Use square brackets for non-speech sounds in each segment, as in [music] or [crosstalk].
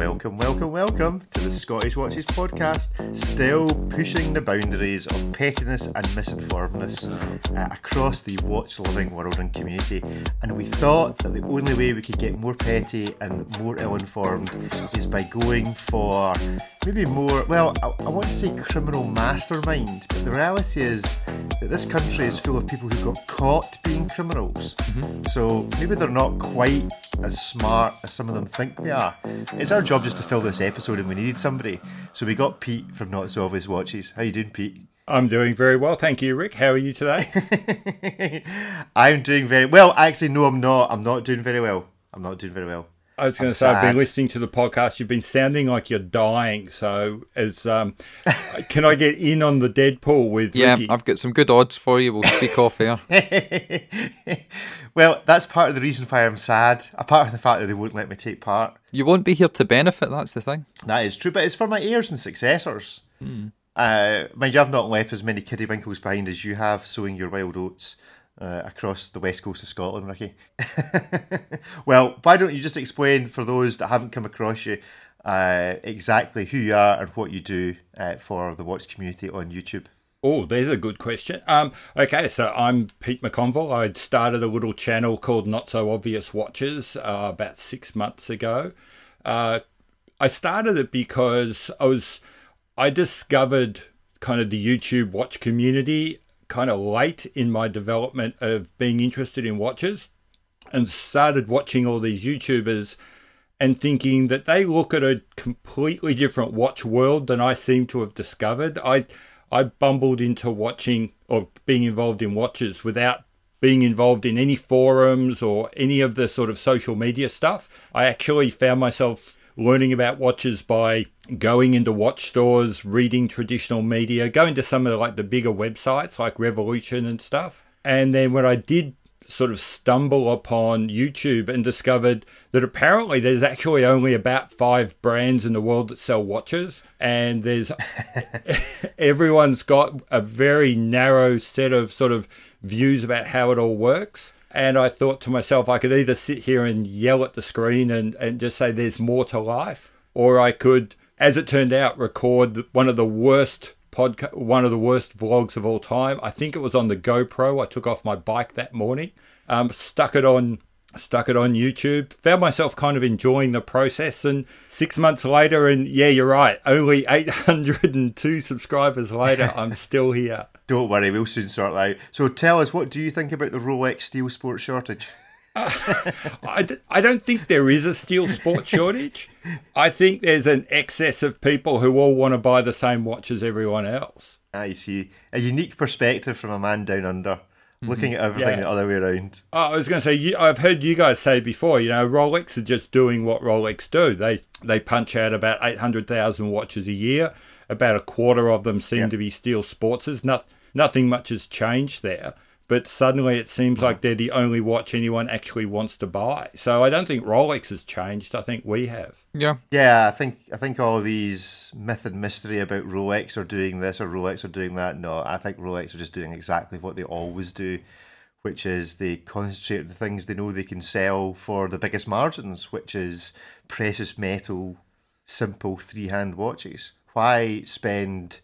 Welcome, welcome, welcome to the Scottish Watches podcast, still pushing the boundaries of pettiness and misinformedness uh, across the watch loving world and community. And we thought that the only way we could get more petty and more ill informed is by going for maybe more, well, I, I want to say criminal mastermind, but the reality is that this country is full of people who got caught being criminals. So maybe they're not quite as smart as some of them think they are. It's our job just to fill this episode and we needed somebody. So we got Pete from Not So Obvious Watches. How you doing, Pete? I'm doing very well, thank you, Rick. How are you today? [laughs] I'm doing very well. Actually, no, I'm not. I'm not doing very well. I'm not doing very well. I was going to say I've been listening to the podcast. You've been sounding like you're dying. So, as um, [laughs] can I get in on the Deadpool with Yeah, Ricky? I've got some good odds for you. We'll speak off here. [laughs] well, that's part of the reason why I'm sad. Apart from the fact that they won't let me take part. You won't be here to benefit, that's the thing. That is true, but it's for my heirs and successors. Uh, mind you, I've not left as many kiddie winkles behind as you have sowing your wild oats uh, across the west coast of Scotland, Ricky. [laughs] well, why don't you just explain for those that haven't come across you uh, exactly who you are and what you do uh, for the watch community on YouTube? Oh, there's a good question. Um, okay, so I'm Pete McConville. I started a little channel called Not So Obvious Watches uh, about six months ago. Uh, I started it because I was I discovered kind of the YouTube watch community kind of late in my development of being interested in watches, and started watching all these YouTubers and thinking that they look at a completely different watch world than I seem to have discovered. I I bumbled into watching or being involved in watches without being involved in any forums or any of the sort of social media stuff. I actually found myself learning about watches by going into watch stores, reading traditional media, going to some of the, like the bigger websites like Revolution and stuff. And then when I did sort of stumble upon YouTube and discovered that apparently there's actually only about five brands in the world that sell watches, and there's [laughs] everyone's got a very narrow set of sort of views about how it all works. And I thought to myself, I could either sit here and yell at the screen and, and just say there's more to life, or I could, as it turned out, record one of the worst podcast, one of the worst vlogs of all time. I think it was on the GoPro. I took off my bike that morning, um, stuck it on, stuck it on YouTube. Found myself kind of enjoying the process, and six months later, and yeah, you're right, only [laughs] 802 subscribers later, [laughs] I'm still here. Don't worry, we'll soon sort that out. So tell us, what do you think about the Rolex steel sports shortage? [laughs] I, d- I don't think there is a steel sports shortage. I think there's an excess of people who all want to buy the same watch as everyone else. I see. A unique perspective from a man down under, looking mm-hmm. at everything Yeah. the other way around. Oh, I was going to say, you, I've heard you guys say before, you know, Rolex are just doing what Rolex do. They they punch out about 800,000 watches a year. About a quarter of them seem Yeah. to be steel sportses. Not, nothing much has changed there. But suddenly it seems like they're the only watch anyone actually wants to buy. So I don't think Rolex has changed. I think we have. Yeah. Yeah, I think I think all these myth and mystery about Rolex are doing this or Rolex are doing that. No, I think Rolex are just doing exactly what they always do, which is they concentrate on the things they know they can sell for the biggest margins, which is precious metal, simple three hand watches. Why spend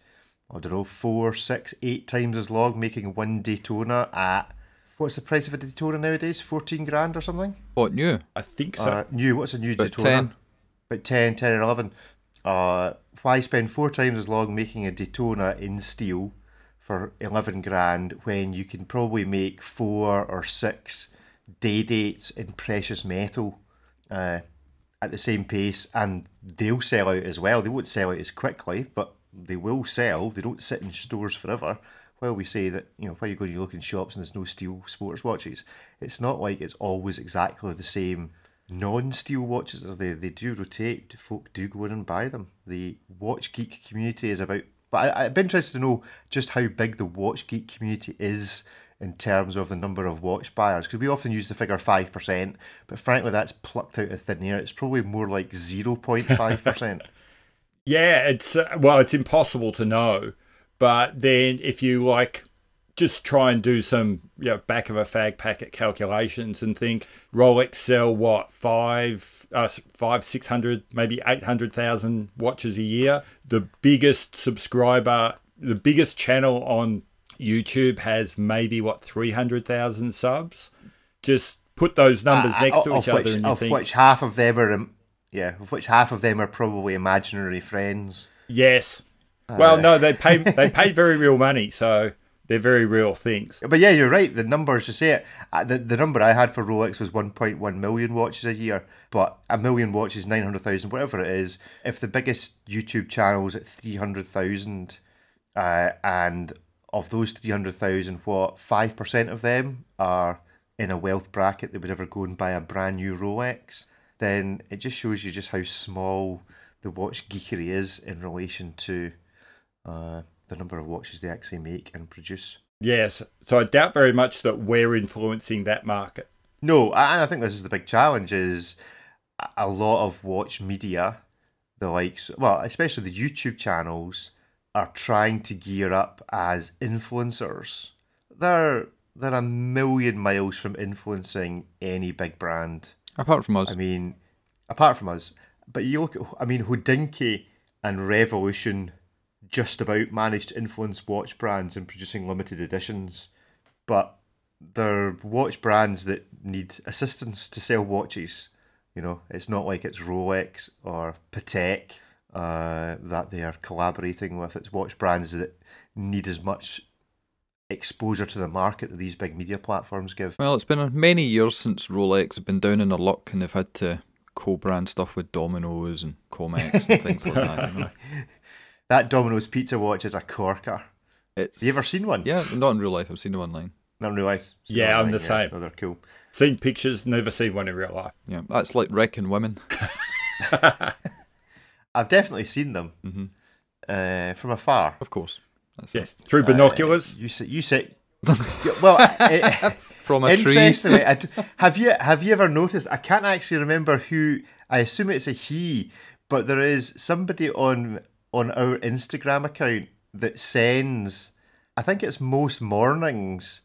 I don't know, four, six, eight times as long making one Daytona at what's the price of a Daytona nowadays? Fourteen grand or something? What new? I think so. Uh, new, what's a new About Daytona? 10. About 10, 10 and 11. Uh, why spend four times as long making a Daytona in steel for 11 grand when you can probably make four or six day dates in precious metal uh, at the same pace and they'll sell out as well. They won't sell out as quickly, but they will sell. They don't sit in stores forever. While we say that, you know, while you go and you look in shops and there's no steel sports watches, it's not like it's always exactly the same non-steel watches. They, they do rotate. Folk do go in and buy them. The watch geek community is about... But I, I'd be interested to know just how big the watch geek community is in terms of the number of watch buyers because we often use the figure 5% but frankly that's plucked out of thin air it's probably more like 0.5% [laughs] Yeah, it's uh, well, it's impossible to know. But then if you like just try and do some you know, back of a fag packet calculations and think Rolex sell what five, uh, five, six hundred, maybe eight hundred thousand watches a year. The biggest subscriber, the biggest channel on YouTube has maybe what three hundred thousand subs. Just put those numbers Uh, next to each which, other, and you of think, which half of them are, um, yeah, of which half of them are probably imaginary friends. yes. Well, no, they pay [laughs] they pay very real money, so they're very real things. But yeah, you're right. The numbers, you say it. uh, The, the number I had for Rolex was 1.1 million watches a year, but a million watches, 900,000, whatever it is. If the biggest YouTube channel is at 300,000, uh, and of those 300,000, what, 5% of them are in a wealth bracket that would ever go and buy a brand new Rolex, then it just shows you just how small the watch geekery is in relation to uh, the number of watches they actually make and produce. Yes, so I doubt very much that we're influencing that market. No, and I think this is the big challenge: is a- a lot of watch media, the likes, well, especially the YouTube channels, are trying to gear up as influencers. They're they're a million miles from influencing any big brand. Apart from us. I mean, apart from us, but you look at, I mean, Hodinkee and Revolution just about managed to influence watch brands in producing limited editions, but they're watch brands that need assistance to sell watches. You know, it's not like it's Rolex or Patek uh, that they are collaborating with. It's watch brands that need as much exposure to the market that these big media platforms give. Well, it's been many years since Rolex have been down in their luck and they've had to co-brand stuff with Domino's and Comex and [laughs] things like that. You know? [laughs] That Domino's pizza watch is a corker. It's, Have you ever seen one? Yeah, not in real life. I've seen them online. Not in real life. Seen Yeah, them I'm the online, same. Oh, they're cool. Seen pictures, never seen one in real life. Yeah, that's like wrecking women. [laughs] I've definitely seen them Mhm. uh, from afar. Of course. That's Yes, it. through uh, binoculars. You say you say. [laughs] [laughs] Well, [laughs] it, From a tree. interestingly, I d- have you have you ever noticed? I can't actually remember who. I assume it's a he, but there is somebody on on our Instagram account that sends. I think it's most mornings.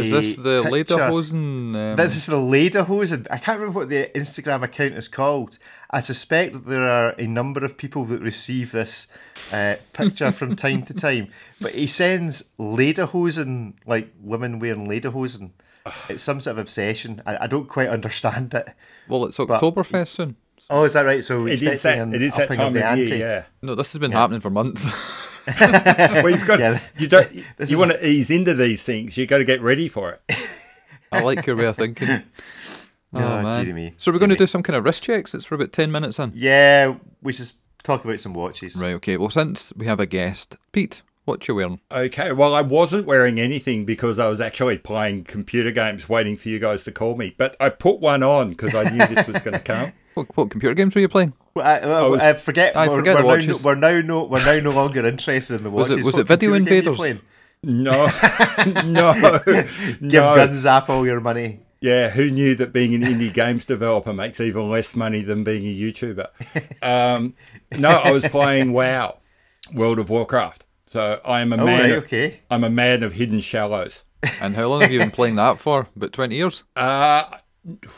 Is this the picture- Lederhosen? Um, This is the Lederhosen. I can't remember what the Instagram account is called. I suspect that there are a number of people that receive this uh, picture from [laughs] time to time. But he sends Lederhosen, like women wearing Lederhosen. It's some sort of obsession. I, I don't quite understand it. well, it's Oktoberfest soon. Oh, is that right? So It is expecting that. an It is that upping time of, the ante. yeah. No, this has been happening for months. [laughs] Yeah. [laughs] Well, you've got. Yeah, you don't. [laughs] this You is- want to ease into these things. You've got to get ready for it. [laughs] I like your way of thinking. Oh, Oh, man. me, So we're going to dearie do some kind of wrist checks. It's for about 10 minutes in. Yeah, we should talk about some watches. Right, okay. Well, since we have a guest, Pete, what you wearing? Okay. Well, I wasn't wearing anything because I was actually playing computer games, waiting for you guys to call me. But I put one on because I knew this was going to come. What, what computer games were you playing? Well, I, well, was- I forget. I we're, we're, now, no, we're now no. We're now no longer interested in the [laughs] Was watches. it- was it Video computer game are you Invaders? playing? No, [laughs] no, Give no. Gunzap all your money. Yeah, who knew that being an indie games developer makes even less money than being a YouTuber? Um, no, I was playing [laughs] WoW, World of Warcraft. So I am a Oh, man. right, of, okay. I'm a man of hidden shallows. And how long have you been playing that for? About 20 years? Uh,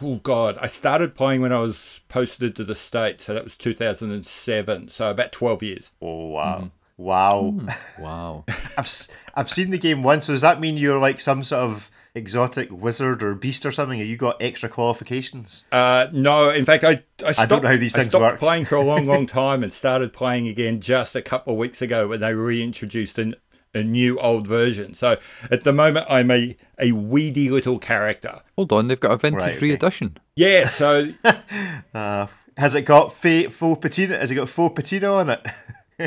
oh God, I started playing when I was posted to the States, so that was 2007. So about 12 years. Oh wow, Mm-hmm. wow! [laughs] Wow. I've I've seen the game once. So does that mean you're like some sort of exotic wizard or beast or something? Have you got extra qualifications? Uh, no, in fact, I I, stopped, know how these I things stopped work. playing for a long, long [laughs] time and started playing again just a couple of weeks ago when they reintroduced an, a new old version. So at the moment, I'm a, a weedy little character. Hold on, they've got a vintage Right, okay. re-edition. Yeah, so [laughs] Uh, has it got fa- faux patina? Has it got faux patina on it? [laughs]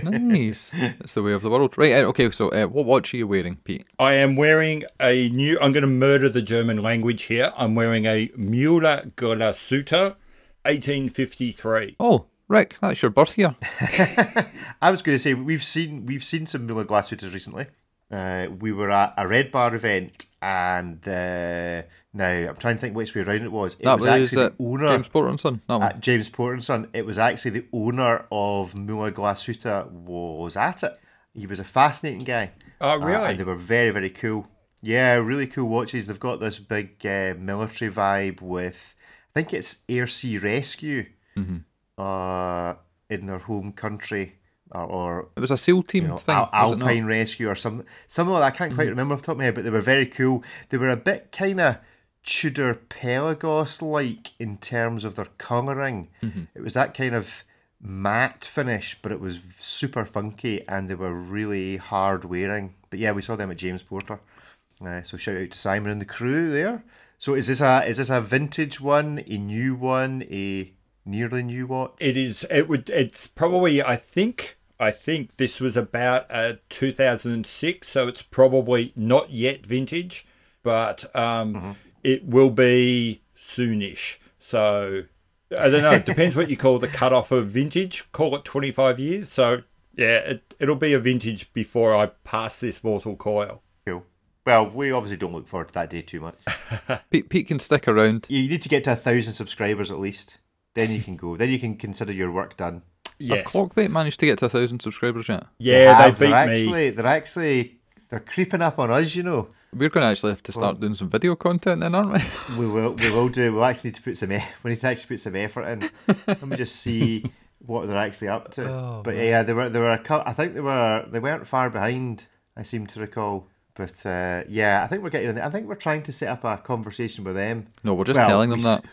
Nice. That's the way of the world. Right, uh, okay, so uh, what watch are you wearing, Pete? I am wearing a new. I'm going to murder the German language here. I'm wearing a Müller Glasuter 1853. Oh, Rick, that's your birth year. [laughs] I was going to say we've seen we've seen some Miller glass shooters recently. Uh, we were at a Red Bar event, and uh, now I'm trying to think which way around it was. It That was, was, actually uh, the owner James Porter and Son. That one. at James Porter and Son. It was actually the owner of Mula Glasuta was at it. He was a fascinating guy. Oh, Uh, really? and they were very very cool. Yeah, really cool watches. They've got this big uh, military vibe with, I think it's Air Sea Rescue, uh, in their home country, or, or It was a SEAL team you know, thing. Al- was it not? Alpine Rescue or some something like that. I can't quite remember off the top of my head, but they were very cool. They were a bit kind of Tudor Pelagos like in terms of their colouring. It was that kind of matte finish, but it was super funky and they were really hard wearing. But yeah, we saw them at James Porter. Uh, so shout out to Simon and the crew there. So is this a is this a vintage one, a new one, a nearly new watch? It is. It would. It's probably. I think. I think this was about uh, 2006, so it's probably not yet vintage, but um, it will be soonish. So I don't know. It [laughs] depends what you call the cutoff of vintage. Call it 25 years. So yeah, it, it'll be a vintage before I pass this mortal coil. Cool. Well, we obviously don't look forward to that day too much. [laughs] Pete, Pete can stick around. You need to get to a thousand subscribers at least. Then you can go. Then you can consider your work done. Have Yes. Clockbait managed to get to a thousand subscribers yet? Yeah, have. they beat they're me. actually, They're actually they're creeping up on us. You know. We're going to actually have to start doing some video content then, aren't we? [laughs] We will. We will do. We'll actually need to put some. E- [laughs] we need to actually put some effort in. Let me just see [laughs] what they're actually up to. Oh, but yeah, they were. They were. A cou- I think they were. They weren't far behind. I seem to recall. But uh, yeah, I think we're getting. I think we're trying to set up a conversation with them. No, we're just Well, telling them we that.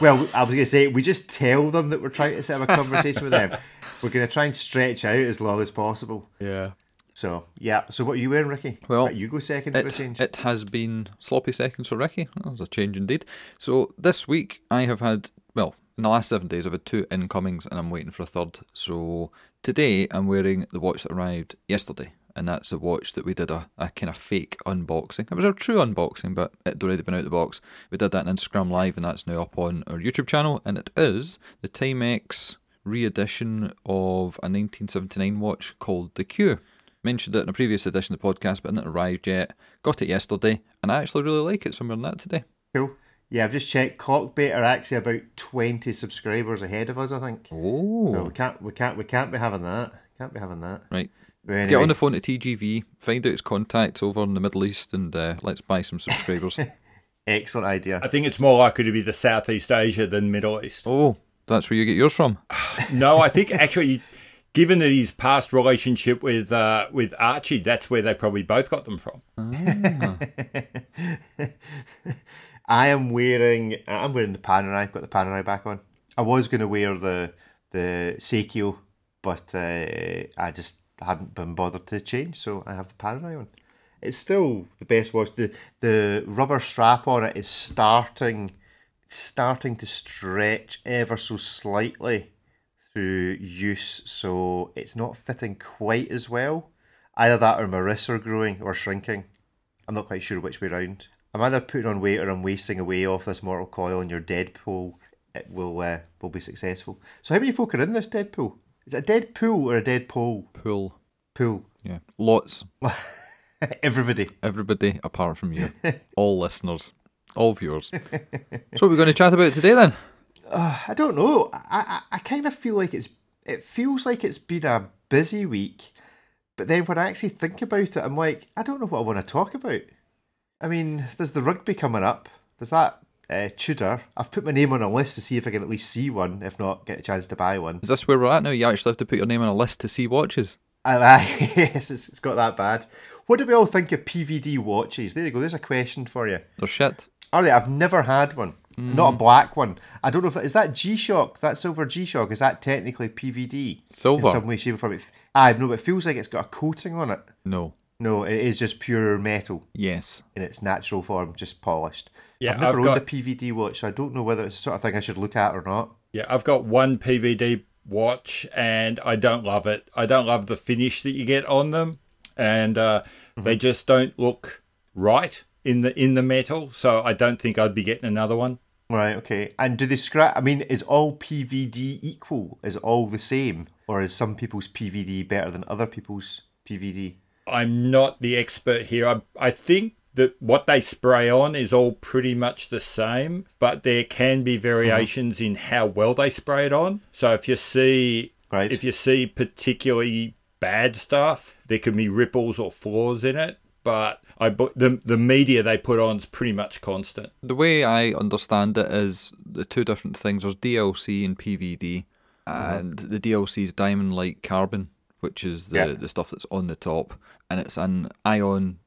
Well, I was going to say we just tell them that we're trying to set up a conversation with them. [laughs] We're going to try and stretch out as long as possible. Yeah. So yeah. So what are you wearing, Ricky? Well, Right, you go second for a change. it has been sloppy seconds for Ricky. That was a change indeed. So this week I have had, well, in the last seven days I've had two incomings and I'm waiting for a third. So today I'm wearing the watch that arrived yesterday. And that's the watch that we did a, a kind of fake unboxing. It was a true unboxing, but it'd already been out of the box. We did that on Instagram Live, and that's now up on our YouTube channel. And it is the Timex re-edition of a 1979 watch called the Q. Mentioned it in a previous edition of the podcast, but it hadn't arrived yet. Got it yesterday, and I actually really like it, so I'm wearing that today. cool. Yeah, I've just checked. Clockbait are actually about twenty subscribers ahead of us. I think. Oh, So we can't. We can't. We can't be having that. Can't be having that. right. But anyway, Get on the phone to TGV, find out its contacts over in the Middle East, and uh, let's buy some subscribers. [laughs] Excellent idea. I think it's more likely to be the Southeast Asia than Middle East. oh, that's where you get yours from. [sighs] No, I think actually, given that his past relationship with uh, with Archie, that's where they probably both got them from. [laughs] I am wearing. I'm wearing the Panerai. I've got the Panerai back on. I was going to wear the the Seiko, but uh, I just hadn't been bothered to change, so I have the Panerai on. It's still the best watch. the The rubber strap on it is starting starting to stretch ever so slightly through use, so it's not fitting quite as well. Either that or my wrists are growing or shrinking. I'm not quite sure which way round. I'm either putting on weight or I'm wasting away off this mortal coil and your Deadpool it will uh, will be successful. So how many folk are in this Deadpool? Is it a dead pool or a dead pole? Pool. Pool. Yeah, lots. [laughs] Everybody. Everybody apart from you. all [laughs] listeners. All viewers. so what we're going to chat about today then? Uh, I don't know. I, I, I kind of feel like it's it feels like it's been a busy week, but then when I actually think about it, I'm like, I don't know what I want to talk about. I mean, there's the rugby coming up. There's that uh, Tudor. I've put my name on a list to see if I can at least see one. If not, get a chance to buy one. Is this where we're at now? You actually have to put your name on a list to see watches. I, [laughs] yes, it's, it's got that bad. What do we all think of PVD watches? There you go. There's a question for you. They're shit. All right, I've never had one. Not a black one. I don't know if that, is that G Shock. That silver G Shock is that technically PVD Silver? in some way, shape, or form. It, I know, but it feels like it's got a coating on it. No. No, it is just pure metal Yes. in its natural form, just polished. Yeah, I've never I've owned got- a PVD watch, so I don't know whether it's the sort of thing I should look at or not. Yeah, I've got one PVD watch and I don't love it. I don't love the finish that you get on them, and uh, they just don't look right in the in the metal. So I don't think I'd be getting another one. Right, okay. And do they scratch? I mean, is all PVD equal? Is it all the same? Or is some people's PVD better than other people's PVD? I'm not the expert here. I, I think that what they spray on is all pretty much the same, but there can be mm-hmm. variations in how well they spray it on. So if you see Right. if you see particularly bad stuff, there can be ripples or flaws in it. but I the the media they put on is pretty much constant. The way I understand it is the two different things. There's DLC and PVD, mm-hmm. and the DLC is Diamond Like Carbon, which is the Yeah. the stuff that's on the top, and it's an ion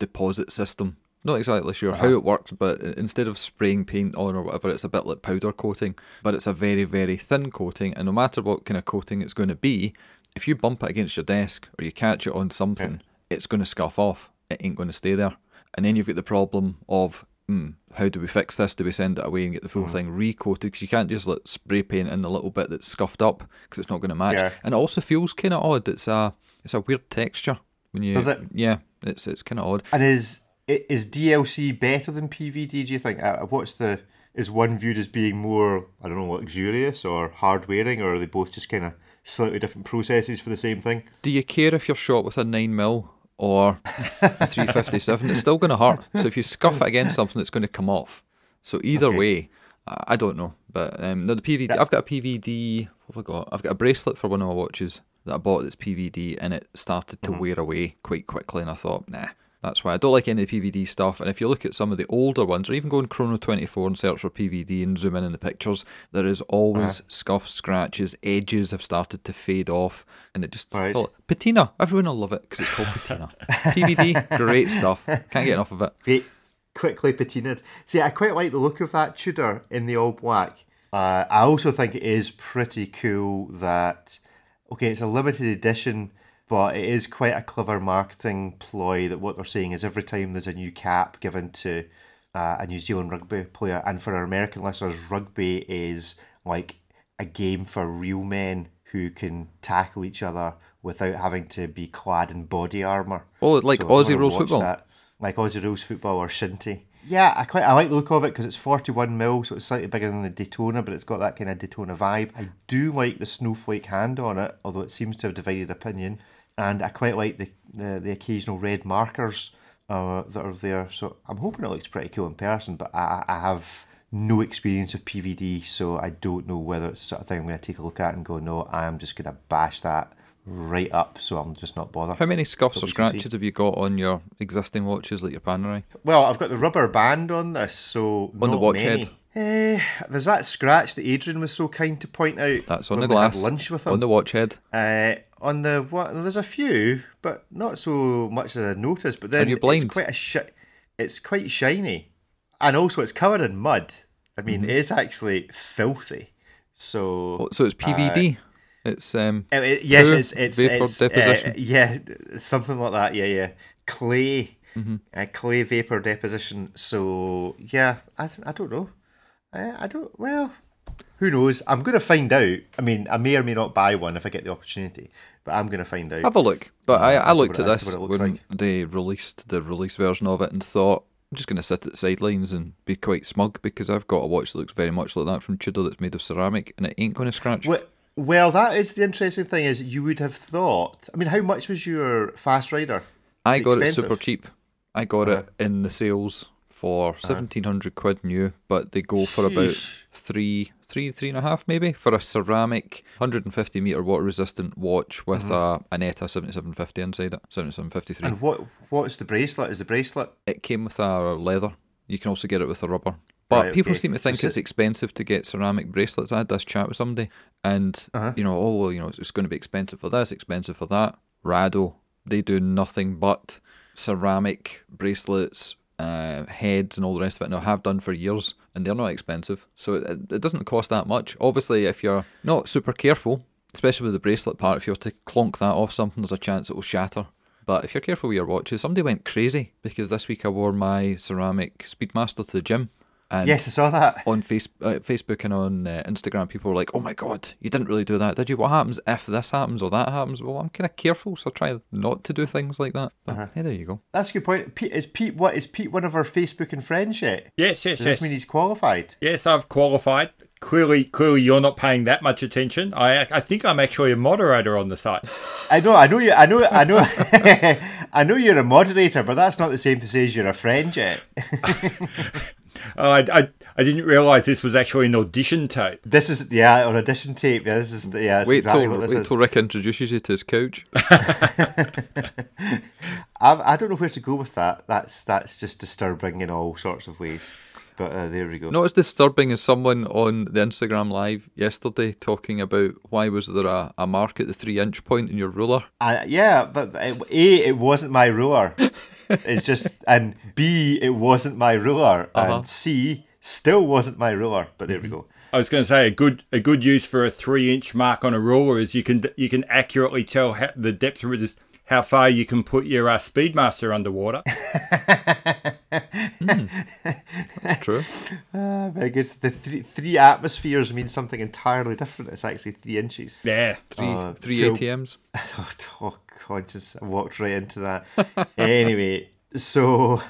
deposit system. Not exactly sure how it works, but instead of spraying paint on or whatever, it's a bit like powder coating, but it's a very, very thin coating. And no matter what kind of coating it's going to be, if you bump it against your desk or you catch it on something, it's going to scuff off. It ain't going to stay there. And then you've got the problem of, hmm, how do we fix this? Do we send it away and get the full thing recoated? Because you can't just like spray paint in the little bit that's scuffed up because it's not going to match. Yeah. And it also feels kind of odd. It's a it's a weird texture when you. Does it? Yeah, it's it's kind of odd. And is is DLC better than PVD? Do you think? Uh, What's the is one viewed as being more I don't know luxurious or hard wearing, or are they both just kind of slightly different processes for the same thing? Do you care if you're shot with a nine mil or a three fifty seven? It's still going to hurt. So if you scuff it against something, it's going to come off. So either Okay. way, I don't know. But um, no, the PVD. I've got a PVD. What have I got? I've got a bracelet for one of my watches that I bought that's PVD, and it started to wear away quite quickly. And I thought, nah. That's why I don't like any of the PVD stuff. And if you look at some of the older ones, or even go on Chrono 24 and search for PVD and zoom in in the pictures, there is always scuffs, scratches, edges have started to fade off. And it just. Right. well, patina. Everyone will love it because it's called patina. PVD, [laughs] great stuff. Can't get enough of it. Great, quickly patinaed. See, I quite like the look of that Tudor in the all black. Uh, I also think it is pretty cool that, okay, it's a limited edition, but it is quite a clever marketing ploy that what they're saying is every time there's a new cap given to uh, a New Zealand rugby player, and for our American listeners, rugby is like a game for real men who can tackle each other without having to be clad in body armour. Oh, like So Aussie rules football. that, like Aussie rules football or shinty. Yeah, I quite I like the look of it because it's forty one mil, so it's slightly bigger than the Daytona, but it's got that kind of Daytona vibe. I do like the snowflake hand on it, although it seems to have divided opinion, and I quite like the the, the occasional red markers uh, that are there. So I'm hoping it looks pretty cool in person, but I, I have no experience of PVD, so I don't know whether it's sort of thing I'm going to take a look at and go, no, I am just going to bash that right up, so I'm just not bothered. How many scuffs or scratches have you got on your existing watches, like your Panerai? Well, I've got the rubber band on this, so On the watch many. head? Eh, there's that scratch that Adrian was so kind to point out. That's on the glass. lunch with him. On the watch head. Uh, on the what? There's a few, but not so much as I noticed. But then you blind? it's quite a shi- It's quite shiny, and also it's covered in mud. I mean, Mm-hmm. it is actually filthy. So Oh, so it's PVD. It's um. Uh, it- yes, Pure it's it's vapor it's, uh, deposition. yeah, something like that. Yeah, yeah. Clay, Mm-hmm. uh, clay vapor deposition. So yeah, I I don't know. I, I don't. Well, who knows? I'm going to find out. I mean, I may or may not buy one if I get the opportunity, but I'm going to find out. Have a look. But I, I looked at it- this what it when like. they released the release version of it and thought, I'm just going to sit at the sidelines and be quite smug because I've got a watch that looks very much like that from Tudor that's made of ceramic and it ain't going to scratch. Well, well, that is the interesting thing. Is you would have thought. I mean, how much was your Fastrider? I got it super cheap. I got it in the sales for seventeen hundred quid new, but they go for about three, three, three and a half maybe for a ceramic, hundred and fifty meter water resistant watch with mm-hmm. a an ETA seventy seven fifty inside it, seventy seven fifty three. And what what's the bracelet? Is the bracelet? It came with a leather. You can also get it with a rubber. But Right, people okay. seem to think So- it's expensive to get ceramic bracelets. I had this chat with somebody, and Uh-huh. you know, oh well, you know, it's going to be expensive for this, expensive for that. Rado, they do nothing but ceramic bracelets, uh, heads, and all the rest of it. Now I have done for years, and they're not expensive, so it, it doesn't cost that much. Obviously, if you're not super careful, especially with the bracelet part, if you were to clonk that off something, there's a chance it will shatter. But if you're careful with your watches, somebody went crazy because this week I wore my ceramic Speedmaster to the gym. And Yes, I saw that. on face, uh, Facebook and on uh, Instagram, people were like, "Oh my god, you didn't really do that, did you? What happens if this happens or that happens?" Well, I'm kind of careful, so I try not to do things like that. But Uh-huh. yeah, there you go. That's a good point. Pete, is Pete what is Pete one of our Facebook and friends yet? Yes, yes, Does yes. this mean he's qualified? Yes, I've qualified. Clearly, clearly, you're not paying that much attention. I, I think I'm actually a moderator on the site. I know, I know you, I know, I know, [laughs] I know you're a moderator, but that's not the same to say as you're a friend yet. [laughs] Oh, I, I, I didn't realise this was actually an audition tape. This is yeah, on audition tape. Yeah, this is yeah, Wait exactly till what this wait is. till Rick introduces you to his couch. [laughs] [laughs] I, I don't know where to go with that. That's that's just disturbing in all sorts of ways. But uh, there we go. Not as disturbing as someone on the Instagram live yesterday talking about why was there a, a mark at the three inch point in your ruler? Uh, yeah, but it, A, it wasn't my ruler. [laughs] it's just, and B, it wasn't my ruler. Uh-huh. And C, still wasn't my ruler. But there we go. I was going to say a good a good use for a three inch mark on a ruler is you can you can accurately tell how, the depth of it is how far you can put your uh, Speedmaster underwater. [laughs] That's true. Uh, [laughs] very good. The three, three atmospheres mean something entirely different. It's actually three inches. yeah. Three, Uh, three cool. ATMs. [laughs] Oh, oh conscious. I walked right into that. [laughs] anyway, so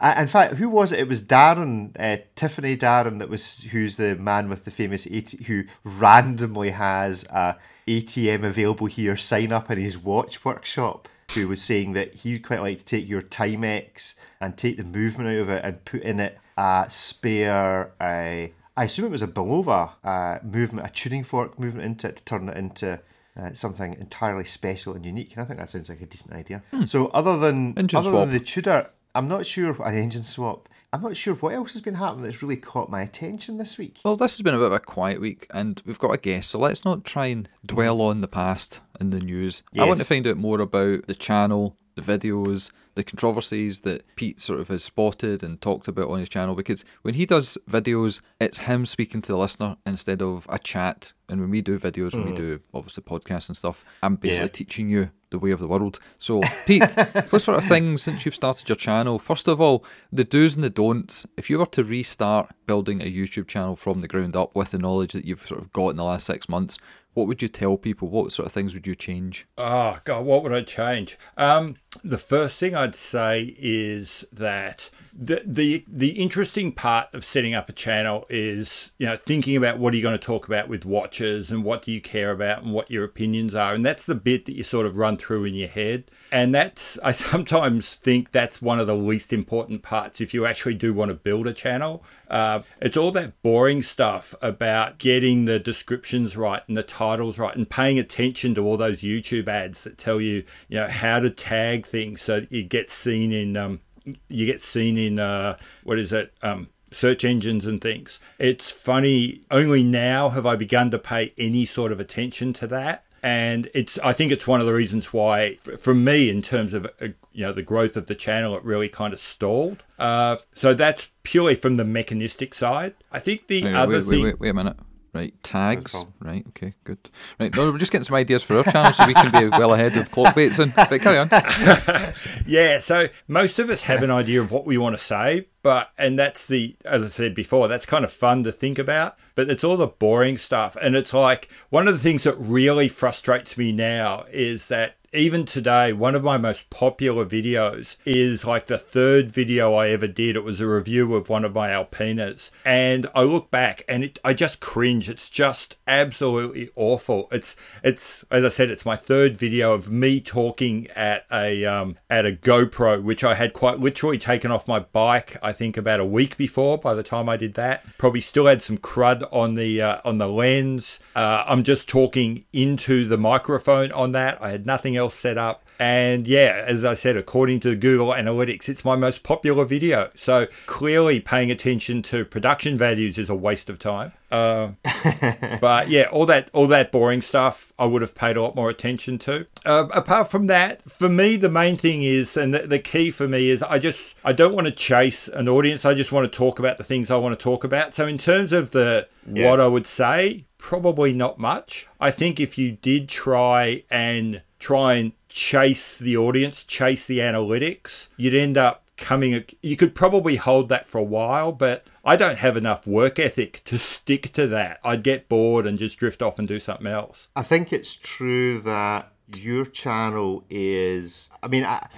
in fact, who was it? It was Darren, uh, Tiffany Darren, that was who's the man with the famous AT, who randomly has a ATM available here. Sign up in his watch workshop. Who was saying that he'd quite like to take your Timex and take the movement out of it and put in it a spare. Uh, I assume it was a Bulova uh, movement, a tuning fork movement into it to turn it into uh, something entirely special and unique. And I think that sounds like a decent idea. So other than Engine other swap. than the Tudor, I'm not sure an engine swap. I'm not sure what else has been happening that's really caught my attention this week. Well, this has been a bit of a quiet week, and we've got a guest, so let's not try and dwell on the past in the news. I want to find out more about the channel, the videos, the controversies that Pete sort of has spotted and talked about on his channel, because when he does videos, it's him speaking to the listener instead of a chat. And when we do videos, when we mm. do obviously podcasts and stuff, I'm basically Yeah. teaching you the way of the world. So, Pete, [laughs] what sort of things since you've started your channel? First of all, the do's and the don'ts. If you were to restart building a YouTube channel from the ground up with the knowledge that you've sort of got in the last six months, what would you tell people? What sort of things would you change? Oh God, what would I change? Um, the first thing I'd say is that the the the interesting part of setting up a channel is you know thinking about what are you going to talk about with watchers and what do you care about and what your opinions are, and that's the bit that you sort of run through in your head, and that's I sometimes think that's one of the least important parts if you actually do want to build a channel. Uh, it's all that boring stuff about getting the descriptions right and the titles right and paying attention to all those YouTube ads that tell you, you know, how to tag things so you get seen in, um, you get seen in, uh, what is it, um, search engines and things. It's funny. Only now have I begun to pay any sort of attention to that and it's i think it's one of the reasons why for me in terms of uh, you know the growth of the channel it really kind of stalled uh, so that's purely from the mechanistic side i think the Wait, other wait, wait, thing wait, wait a minute. Right, tags. Right, okay, good. Right, no, we're just getting some ideas for our channel so we can be well ahead of Clockbait. And right, carry on. [laughs] yeah so most of us have an idea of what we want to say but and that's the as i said before that's kind of fun to think about but it's all the boring stuff and it's like one of the things that really frustrates me now is that even today, one of my most popular videos is like the third video I ever did. It was a review of one of my Alpinas. And I look back and it, I just cringe. It's just absolutely awful. It's, it's, as I said, it's my third video of me talking at a, um, at a GoPro, which I had quite literally taken off my bike, I think about a week before by the time I did that. Probably still had some crud on the, uh, on the lens. Uh, I'm just talking into the microphone on that. I had nothing else set up. And yeah, as I said, according to Google Analytics, it's my most popular video. So clearly, paying attention to production values is a waste of time. Uh, [laughs] but yeah, all that all that boring stuff, I would have paid a lot more attention to. Uh, apart from that, for me, the main thing is, and the, the key for me is, I just I don't want to chase an audience. I just want to talk about the things I want to talk about. So in terms of the Yeah. what I would say, probably not much. I think if you did try and try and chase the audience, chase the analytics, you'd end up coming you could probably hold that for a while but i don't have enough work ethic to stick to that i'd get bored and just drift off and do something else I think it's true that your channel is. I mean, I,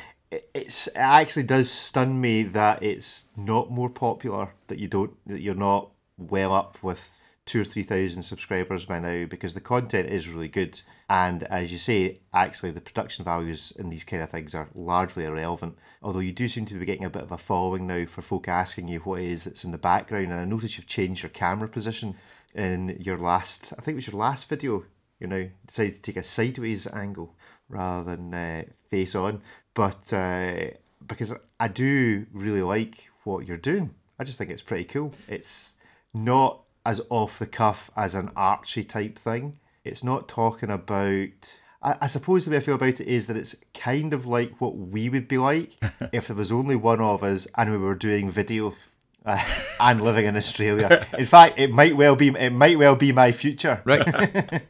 it's it actually does stun me that it's not more popular. That you don't. That you're not well up with two or three thousand subscribers by now because the content is really good. And as you say, actually, the production values in these kind of things are largely irrelevant. Although you do seem to be getting a bit of a following now for folk asking you what it is that's in the background. And I notice you've changed your camera position in your last. I think it was your last video you know, decided to take a sideways angle rather than uh, face on. But uh, because I do really like what you're doing, I just think it's pretty cool. It's not as off the cuff as an Archie type thing. It's not talking about. I, I suppose the way I feel about it is that it's kind of like what we would be like [laughs] if there was only one of us and we were doing video [laughs] and living in Australia. In fact, it might well be it might well be my future. Right. [laughs]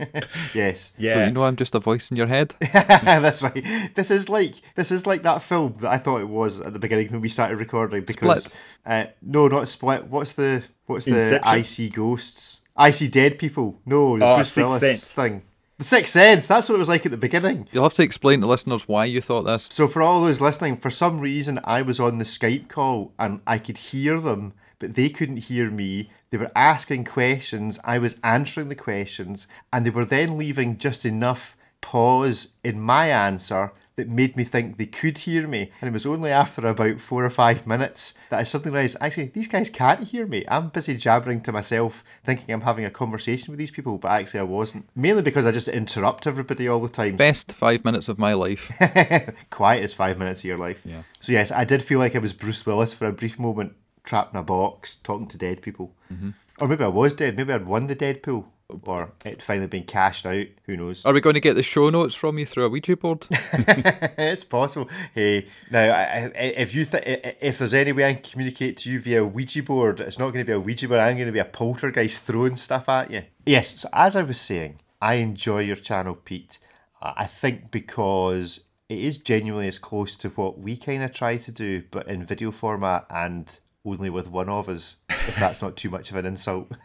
Yes. But Yeah. you know I'm just a voice in your head. [laughs] That's right. This is like this is like that film that I thought it was at the beginning when we started recording because Split. Uh, no, not split. What's the what's the Inception? I see ghosts? I see dead people. No, the Oh, Bruce Willis Sense. thing. The Sixth Sense. That's what it was like at the beginning. You'll have to explain to listeners why you thought this. So for all those listening, for some reason I was on the Skype call and I could hear them, but they couldn't hear me. They were asking questions, I was answering the questions, and they were then leaving just enough pause in my answer that made me think they could hear me. And it was only after about four or five minutes that I suddenly realised, actually, these guys can't hear me. I'm busy jabbering to myself, thinking I'm having a conversation with these people, but actually I wasn't. Mainly because I just interrupt everybody all the time. Best five minutes of my life. [laughs] quiet as five minutes of your life. Yeah. So yes, I did feel like I was Bruce Willis for a brief moment, trapped in a box, talking to dead people. Mm-hmm. Or maybe I was dead. Maybe I'd won the Deadpool, or it finally being cashed out. Who knows? Are we going to get the show notes from you through a Ouija board? [laughs] it's possible. Hey, now I, I, if you th- if there's any way I can communicate to you via Ouija board, it's not going to be a Ouija board. I'm going to be a poltergeist throwing stuff at you. Yes. So as I was saying, I enjoy your channel, Pete. Uh, I think because it is genuinely as close to what we kind of try to do, but in video format and only with one of us. If that's not too much of an insult. [laughs]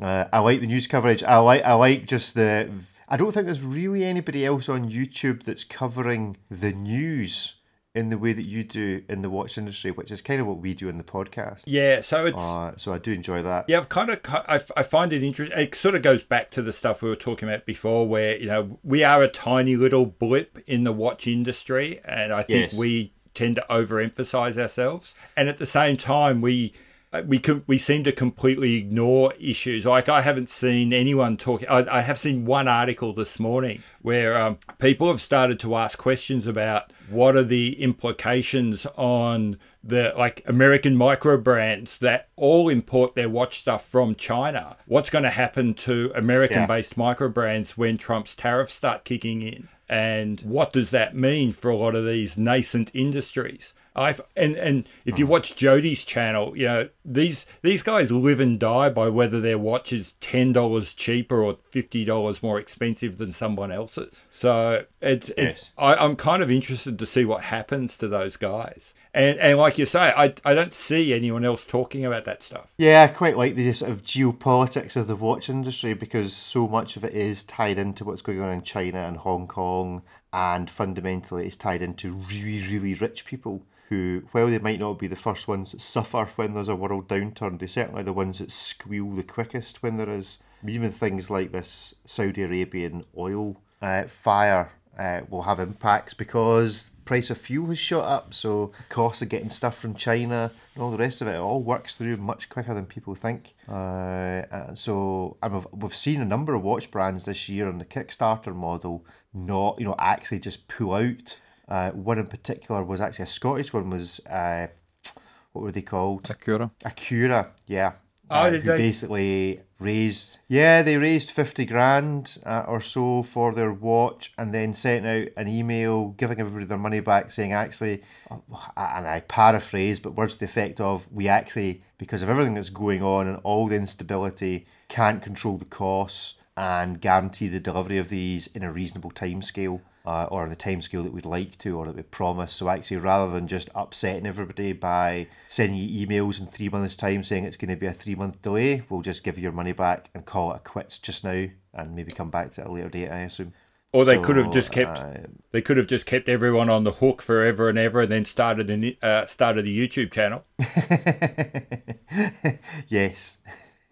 Uh, I like the news coverage. I like I like just the. I don't think there's really anybody else on YouTube that's covering the news in the way that you do in the watch industry, which is kind of what we do in the podcast. Yeah, so it's Uh, so I do enjoy that. Yeah, I've kind of I, I find it interesting. It sort of goes back to the stuff we were talking about before, where you know we are a tiny little blip in the watch industry, and I think Yes. we tend to overemphasize ourselves, and at the same time we. Uh, We can, we seem to completely ignore issues. Like I haven't seen anyone talking. I, I have seen one article this morning where um, people have started to ask questions about what are the implications on the like American micro brands that all import their watch stuff from China. What's going to happen to American based micro brands when Trump's tariffs start kicking in? And what does that mean for a lot of these nascent industries? I've and and if you mm. watch Jody's channel, you know these these guys live and die by whether their watch is ten dollars cheaper or fifty dollars more expensive than someone else's. So it's it's I, I'm kind of interested to see what happens to those guys. And and like you say, I I don't see anyone else talking about that stuff. Yeah, I quite like the sort of geopolitics of the watch industry because so much of it is tied into what's going on in China and Hong Kong, and fundamentally it's tied into really, really rich people who, while they might not be the first ones that suffer when there's a world downturn, they're certainly the ones that squeal the quickest when there is. Even things like this Saudi Arabian oil uh, fire uh, will have impacts because price of fuel has shot up. So costs of getting stuff from China and all the rest of it, it all works through much quicker than people think. Uh, and so I mean, we've seen a number of watch brands this year on the Kickstarter model not, you know, actually just pull out. Uh, one in particular was actually a Scottish one. Was uh, what were they called? Acura. Acura, yeah. Oh, did who they? basically raised, yeah, they raised 50 grand uh, or so for their watch and then sent out an email giving everybody their money back saying, actually, uh, and I paraphrase, but words to the effect of, we actually, because of everything that's going on and all the instability, can't control the costs and guarantee the delivery of these in a reasonable timescale uh, or the timescale that we'd like to or that we promise. So actually, rather than just upsetting everybody by sending you emails in three months' time saying it's going to be a three month delay, we'll just give you your money back and call it a quits just now and maybe come back to it at a later date. I assume. Or they So, could have just kept uh, they could have just kept everyone on the hook forever and ever, and then started an uh, started a YouTube channel. [laughs] yes,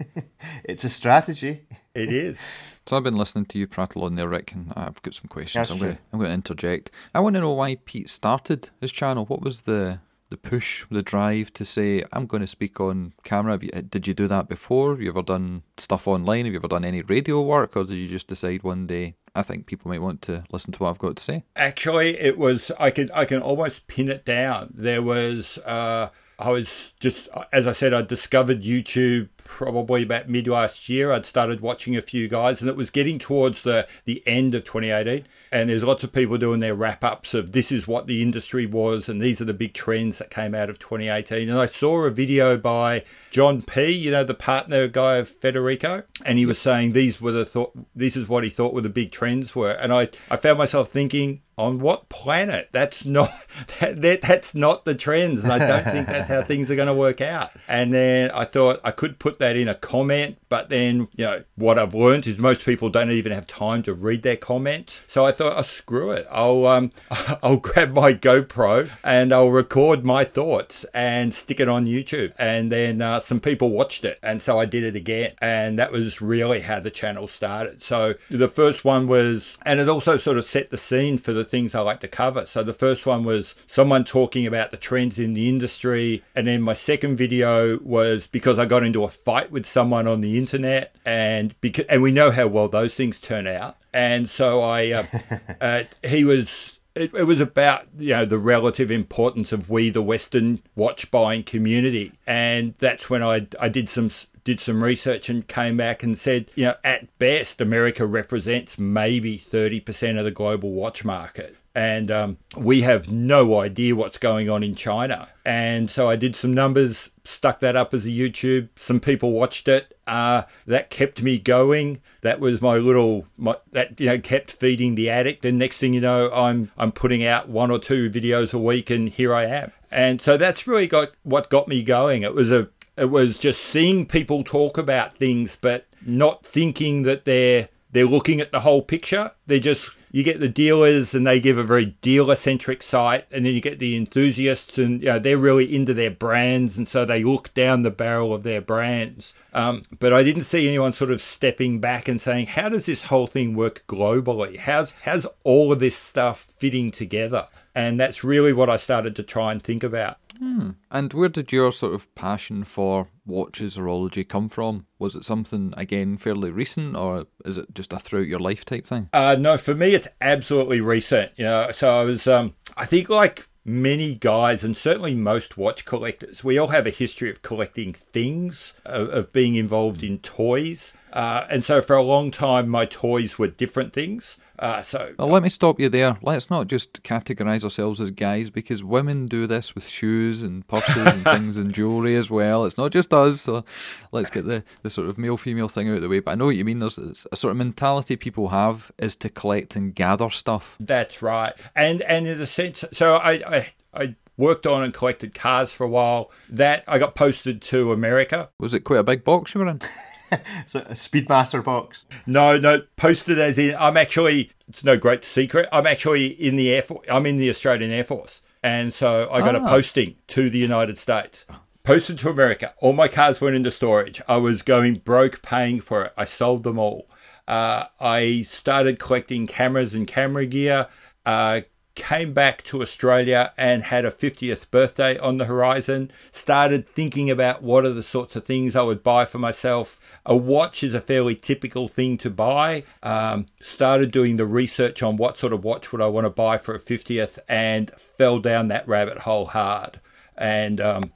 [laughs] it's a strategy. It is. So I've been listening to you prattle on there, Rick, and I've got some questions. That's I'm true. going, to, I'm going to interject. I want to know why Pete started his channel. What was the the push, the drive to say, I'm going to speak on camera? You, did you do that before? Have you ever done stuff online? Have you ever done any radio work? Or did you just decide one day, I think people might want to listen to what I've got to say? Actually, it was, I can, I can almost pin it down. There was, uh, I was just, as I said, I discovered YouTube probably about mid last year. I'd started watching a few guys, and it was getting towards the, the end of 2018. And there's lots of people doing their wrap ups of this is what the industry was, and these are the big trends that came out of 2018. And I saw a video by John P., you know, the partner guy of Federico, and he was saying these were the thought, this is what he thought were the big trends were. And I, I found myself thinking, on what planet? That's not [laughs] that, that, that's not the trends, and I don't think that's how things are going to work out. And then I thought I could put that in a comment, but then you know what I've learned is most people don't even have time to read their comments. So I thought, oh screw it, I'll um [laughs] I'll grab my GoPro and I'll record my thoughts and stick it on YouTube. And then uh, some people watched it, and so I did it again, and that was really how the channel started. So the first one was, and it also sort of set the scene for the things I like to cover. So the first one was someone talking about the trends in the industry. And then my second video was because I got into a fight with someone on the internet and because, and we know how well those things turn out. And so I, uh, [laughs] uh, he was it, it, was about you know the relative importance of we the Western watch buying community, and that's when I I did some did some research and came back and said, you know, at best, America represents maybe 30% of the global watch market. And um, we have no idea what's going on in China. And so I did some numbers, stuck that up as a YouTube. Some people watched it. Uh, that kept me going. That was my little my, that you know kept feeding the addict. And next thing you know, I'm I'm putting out one or two videos a week, and here I am. And so that's really got what got me going. It was a it was just seeing people talk about things, but not thinking that they're they're looking at the whole picture. They're just you get the dealers and they give a very dealer centric site, and then you get the enthusiasts and you know, they're really into their brands, and so they look down the barrel of their brands. Um, but I didn't see anyone sort of stepping back and saying, "How does this whole thing work globally? How's how's all of this stuff fitting together?" And that's really what I started to try and think about. Hmm. And where did your sort of passion for watches horology come from? Was it something again fairly recent, or is it just a throughout your life type thing? Uh, no, for me it's absolutely recent. You know, so I was, um, I think like many guys, and certainly most watch collectors, we all have a history of collecting things, of, of being involved in toys. Uh, and so for a long time, my toys were different things. Uh, so well, let me stop you there. Let's not just categorise ourselves as guys because women do this with shoes and purses and [laughs] things and jewellery as well. It's not just us. So let's get the, the sort of male female thing out of the way. But I know what you mean. There's a sort of mentality people have is to collect and gather stuff. That's right. And and in a sense, so I I, I worked on and collected cars for a while. That I got posted to America. Was it quite a big box you were in? [laughs] [laughs] so a Speedmaster box. No, no, posted as in I'm actually. It's no great secret. I'm actually in the air. Force. I'm in the Australian Air Force, and so I got ah. a posting to the United States. Posted to America. All my cars went into storage. I was going broke paying for it. I sold them all. Uh, I started collecting cameras and camera gear. Uh, came back to Australia and had a 50th birthday on the horizon. Started thinking about what are the sorts of things I would buy for myself. A watch is a fairly typical thing to buy. Um, started doing the research on what sort of watch would I want to buy for a 50th and fell down that rabbit hole hard. And um,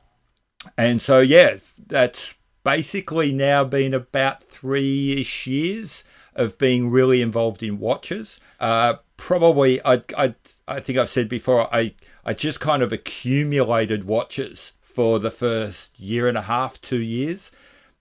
and so yeah, that's basically now been about three ish years of being really involved in watches. Uh, probably, I, I, I think I've said before, I, I just kind of accumulated watches for the first year and a half, two years.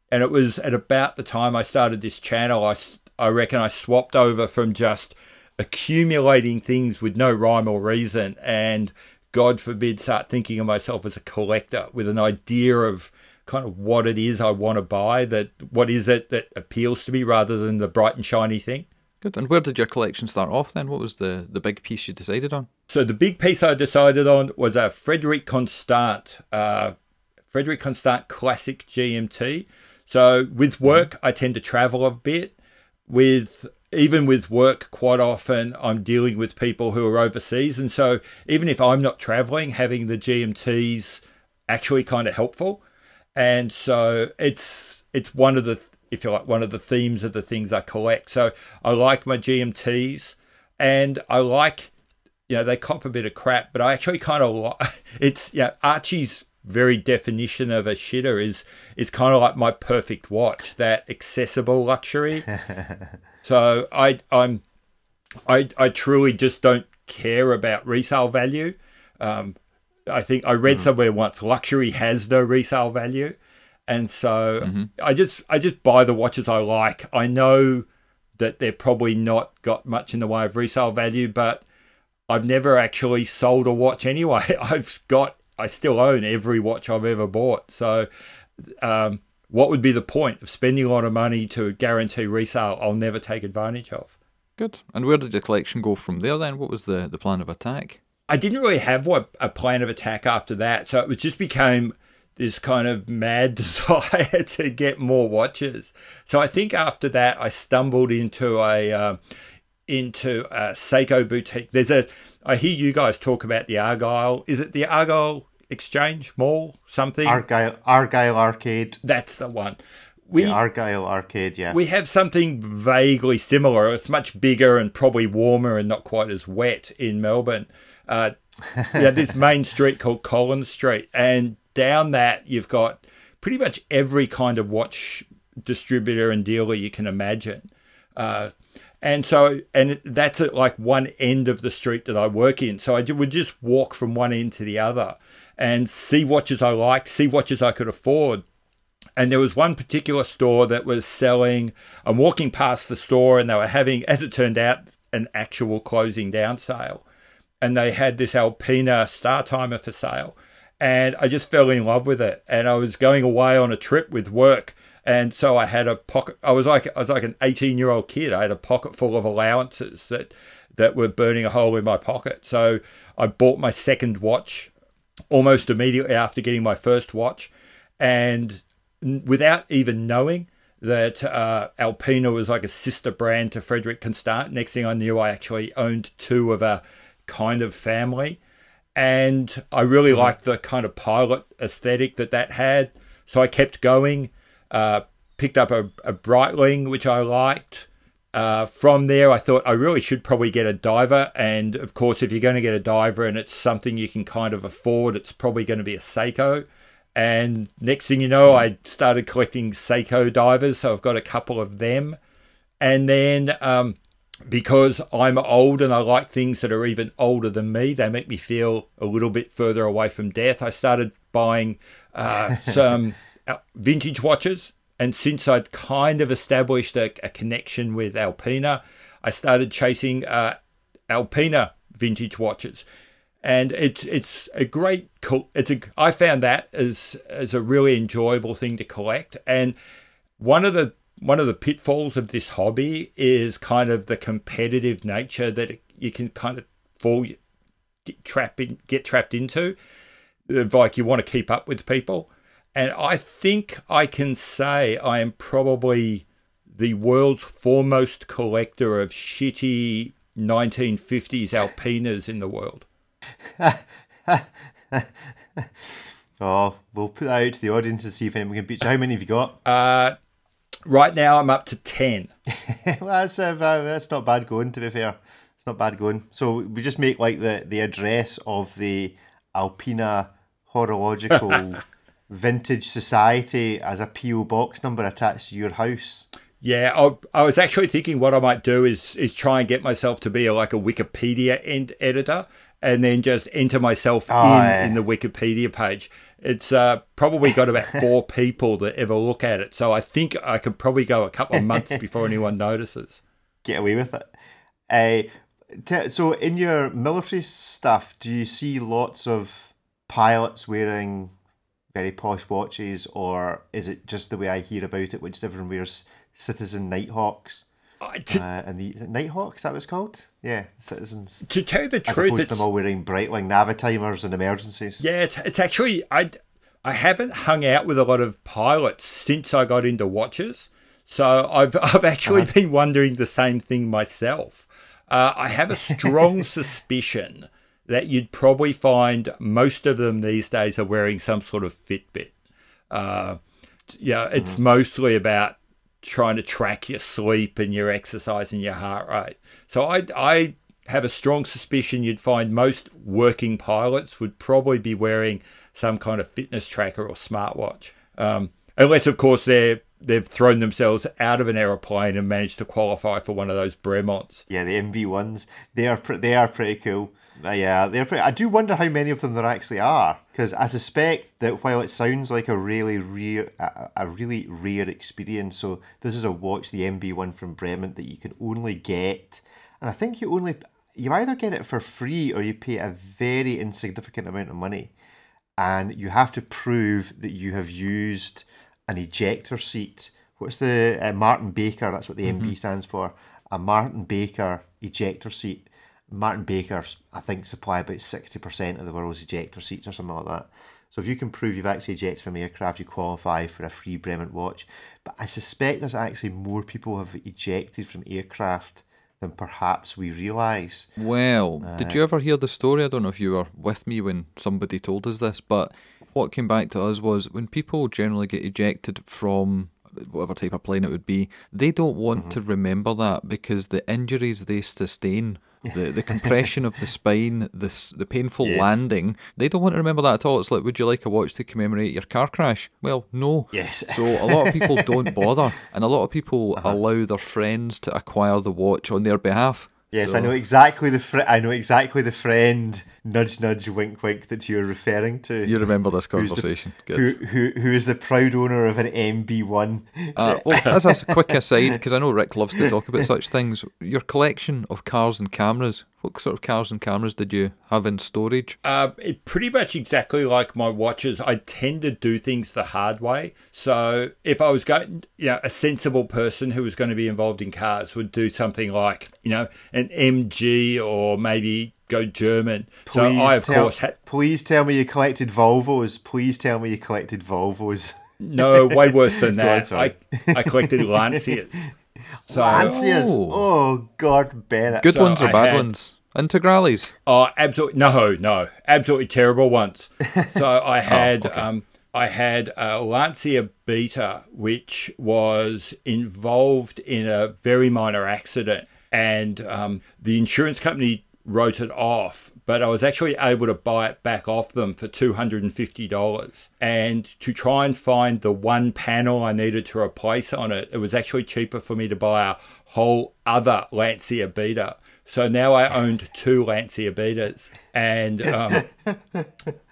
And it was at about the time I started this channel, I, I reckon I swapped over from just accumulating things with no rhyme or reason and God forbid start thinking of myself as a collector with an idea of kind of what it is I want to buy, that what is it that appeals to me rather than the bright and shiny thing. Good. And where did your collection start off then? What was the, the big piece you decided on? So the big piece I decided on was a Frederique Constant, uh, Frederique Constant Classic GMT. So with work, I tend to travel a bit. With even with work, quite often I'm dealing with people who are overseas. And so even if I'm not traveling, having the GMTs actually kind of helpful. And so it's it's one of the if you like one of the themes of the things I collect. So I like my GMTs and I like you know they cop a bit of crap, but I actually kind of like [laughs] it's yeah Archie's very definition of a shitter is is kind of like my perfect watch, that accessible luxury. [laughs] so I I'm I I truly just don't care about resale value. Um, I think I read mm. somewhere once luxury has no resale value, and so mm-hmm. I just I just buy the watches I like. I know that they're probably not got much in the way of resale value, but I've never actually sold a watch anyway. [laughs] I've got I still own every watch I've ever bought. So, um, what would be the point of spending a lot of money to guarantee resale I'll never take advantage of? Good. And where did your collection go from there then? What was the, the plan of attack? I didn't really have what a plan of attack after that. So it was just became this kind of mad [laughs] desire to get more watches. So I think after that I stumbled into a uh, into a Seiko boutique. There's a I hear you guys talk about the Argyle. Is it the Argyle Exchange Mall, something. Argyle, Argyle Arcade. That's the one. We the Argyle Arcade, yeah. We have something vaguely similar. It's much bigger and probably warmer and not quite as wet in Melbourne. Uh, [laughs] yeah, this main street called Collins Street, and down that you've got pretty much every kind of watch distributor and dealer you can imagine. Uh, and so, and that's at like one end of the street that I work in. So I would just walk from one end to the other and see watches I liked, see watches I could afford. And there was one particular store that was selling. I'm walking past the store and they were having, as it turned out, an actual closing down sale. And they had this Alpina Star Timer for sale. And I just fell in love with it. And I was going away on a trip with work. And so I had a pocket. I was like I was like an 18 year old kid. I had a pocket full of allowances that that were burning a hole in my pocket. So I bought my second watch almost immediately after getting my first watch, and without even knowing that uh, Alpina was like a sister brand to Frederique Constant. Next thing I knew, I actually owned two of a kind of family, and I really mm-hmm. liked the kind of pilot aesthetic that that had. So I kept going. Uh, picked up a, a Breitling, which I liked. Uh, from there, I thought I really should probably get a diver. And of course, if you're going to get a diver and it's something you can kind of afford, it's probably going to be a Seiko. And next thing you know, I started collecting Seiko divers. So I've got a couple of them. And then um, because I'm old and I like things that are even older than me, they make me feel a little bit further away from death. I started buying uh, [laughs] some uh, vintage watches and since I'd kind of established a, a connection with Alpina, I started chasing uh, Alpina vintage watches. And it's it's a great it's a I found that as as a really enjoyable thing to collect. And one of the one of the pitfalls of this hobby is kind of the competitive nature that you can kind of fall get trapped in, get trapped into. Like you want to keep up with people. And I think I can say I am probably the world's foremost collector of shitty 1950s Alpinas in the world. [laughs] oh, we'll put that out to the audience to see if anyone can beat you. How many have you got? Uh, right now, I'm up to 10. [laughs] well, that's, uh, that's not bad going, to be fair. It's not bad going. So we just make like the, the address of the Alpina horological [laughs] Vintage Society as a PO box number attached to your house. Yeah, I, I, was actually thinking what I might do is is try and get myself to be a, like a Wikipedia end editor, and then just enter myself oh, in yeah. in the Wikipedia page. It's uh, probably got about [laughs] four people that ever look at it, so I think I could probably go a couple of months [laughs] before anyone notices. Get away with it. Uh, t- so, in your military stuff, do you see lots of pilots wearing very posh watches, or is it just the way I hear about it, which everyone wears Citizen Nighthawks? Uh, to, uh, and the Nighthawks, that was called? Yeah, Citizens. To tell the As truth, opposed to them all wearing Breitling Navitimers and emergencies. Yeah, it's, it's actually I I haven't hung out with a lot of pilots since I got into watches. So I've [laughs] I've actually uh-huh. been wondering the same thing myself. Uh, I have a strong [laughs] suspicion that you'd probably find most of them these days are wearing some sort of Fitbit. Uh, yeah, it's mm-hmm. mostly about trying to track your sleep and your exercise and your heart rate. So I I have a strong suspicion you'd find most working pilots would probably be wearing some kind of fitness tracker or smartwatch. Um, unless, of course, they're they've thrown themselves out of an aeroplane and managed to qualify for one of those Bremonts. Yeah, the MB ones. They are they are pretty cool. Uh, yeah, they're pretty. I do wonder how many of them there actually are, because I suspect that while it sounds like a really rare, a, a really rare experience, so this is a watch, the MB one from Bremont, that you can only get, and I think you only you either get it for free or you pay a very insignificant amount of money, and you have to prove that you have used an ejector seat. What's the uh, Martin Baker? That's what the mm-hmm. MB stands for. A Martin Baker ejector seat. Martin Baker, I think, supply about sixty percent of the world's ejector seats or something like that. So if you can prove you've actually ejected from aircraft, you qualify for a free Bremont watch. But I suspect there's actually more people have ejected from aircraft than perhaps we realise. Well, uh, did you ever hear the story? I don't know if you were with me when somebody told us this, but what came back to us was when people generally get ejected from whatever type of plane it would be, they don't want mm-hmm. to remember that because the injuries they sustain the the compression of the [laughs] spine, the the painful yes. landing. They don't want to remember that at all. It's like, would you like a watch to commemorate your car crash? Well, no. Yes. [laughs] So a lot of people don't bother, and a lot of people uh-huh. allow their friends to acquire the watch on their behalf. Yes, so. I know exactly the fr- I know exactly the friend nudge nudge wink wink that you're referring to. You remember this conversation? The, who who who is the proud owner of an MB one? Uh, well, [laughs] as a quick aside, because I know Rick loves to talk about such things, your collection of cars and cameras. What sort of cars and cameras did you have in storage? Uh, it pretty much exactly like my watches. I tend to do things the hard way. So if I was going, you know, a sensible person who was going to be involved in cars would do something like, you know, an MG or maybe go German. Please so I, of tell, course, had. Please tell me you collected Volvos. Please tell me you collected Volvos. No, way worse than [laughs] that. I, I collected Lancias. [laughs] So, Lancias. Oh. oh God, Bennett. Good so ones or I bad had, ones? Integrales. Oh, absolutely no, no, absolutely terrible ones. So [laughs] I oh, had oh, okay. um, I had a Lancia Beta, which was involved in a very minor accident, and um, the insurance company wrote it off, but I was actually able to buy it back off them for $250. And to try and find the one panel I needed to replace on it, it was actually cheaper for me to buy a whole other Lancia Beta. So now I owned two Lancia Betas, and um, [laughs]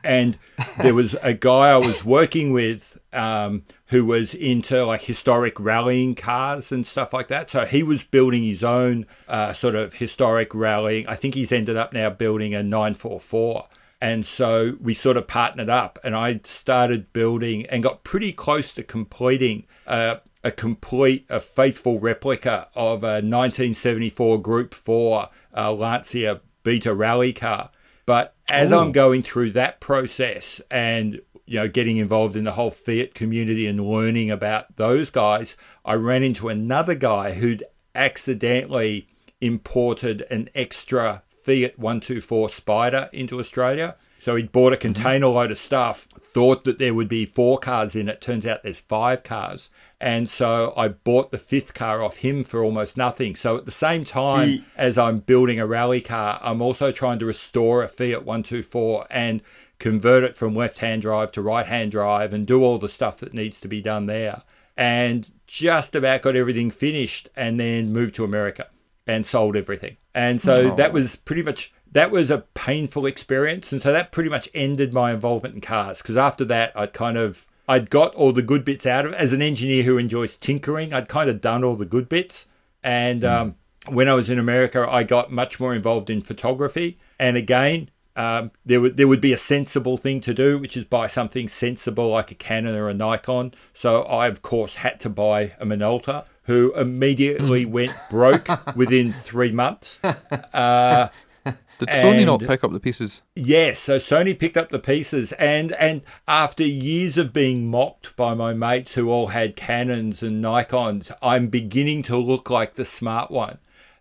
and there was a guy I was working with um, who was into like historic rallying cars and stuff like that. So he was building his own uh, sort of historic rallying. I think he's ended up now building a 944. And so we sort of partnered up, and I started building and got pretty close to completing uh, a complete, a faithful replica of a 1974 Group 4 uh, Lancia Beta rally car. But as Ooh. I'm going through that process and you know getting involved in the whole Fiat community and learning about those guys, I ran into another guy who'd accidentally imported an extra Fiat 124 Spider into Australia. So he'd bought a container load of stuff, thought that there would be four cars in it. Turns out there's five cars. And so I bought the fifth car off him for almost nothing. So at the same time he, as I'm building a rally car, I'm also trying to restore a Fiat 124 and convert it from left hand drive to right hand drive and do all the stuff that needs to be done there. And just about got everything finished and then moved to America and sold everything. And so oh. that was pretty much that was a painful experience and so that pretty much ended my involvement in cars because after that I'd kind of I'd got all the good bits out of it. As an engineer who enjoys tinkering, I'd kind of done all the good bits. And mm. um, when I was in America, I got much more involved in photography. And again, um, there would there would be a sensible thing to do, which is buy something sensible like a Canon or a Nikon. So I of course had to buy a Minolta, who immediately mm. went broke [laughs] within three months. Uh, [laughs] Did Sony not pick up the pieces? Yes, so Sony picked up the pieces, and and after years of being mocked by my mates who all had Canons and Nikons, I'm beginning to look like the smart one,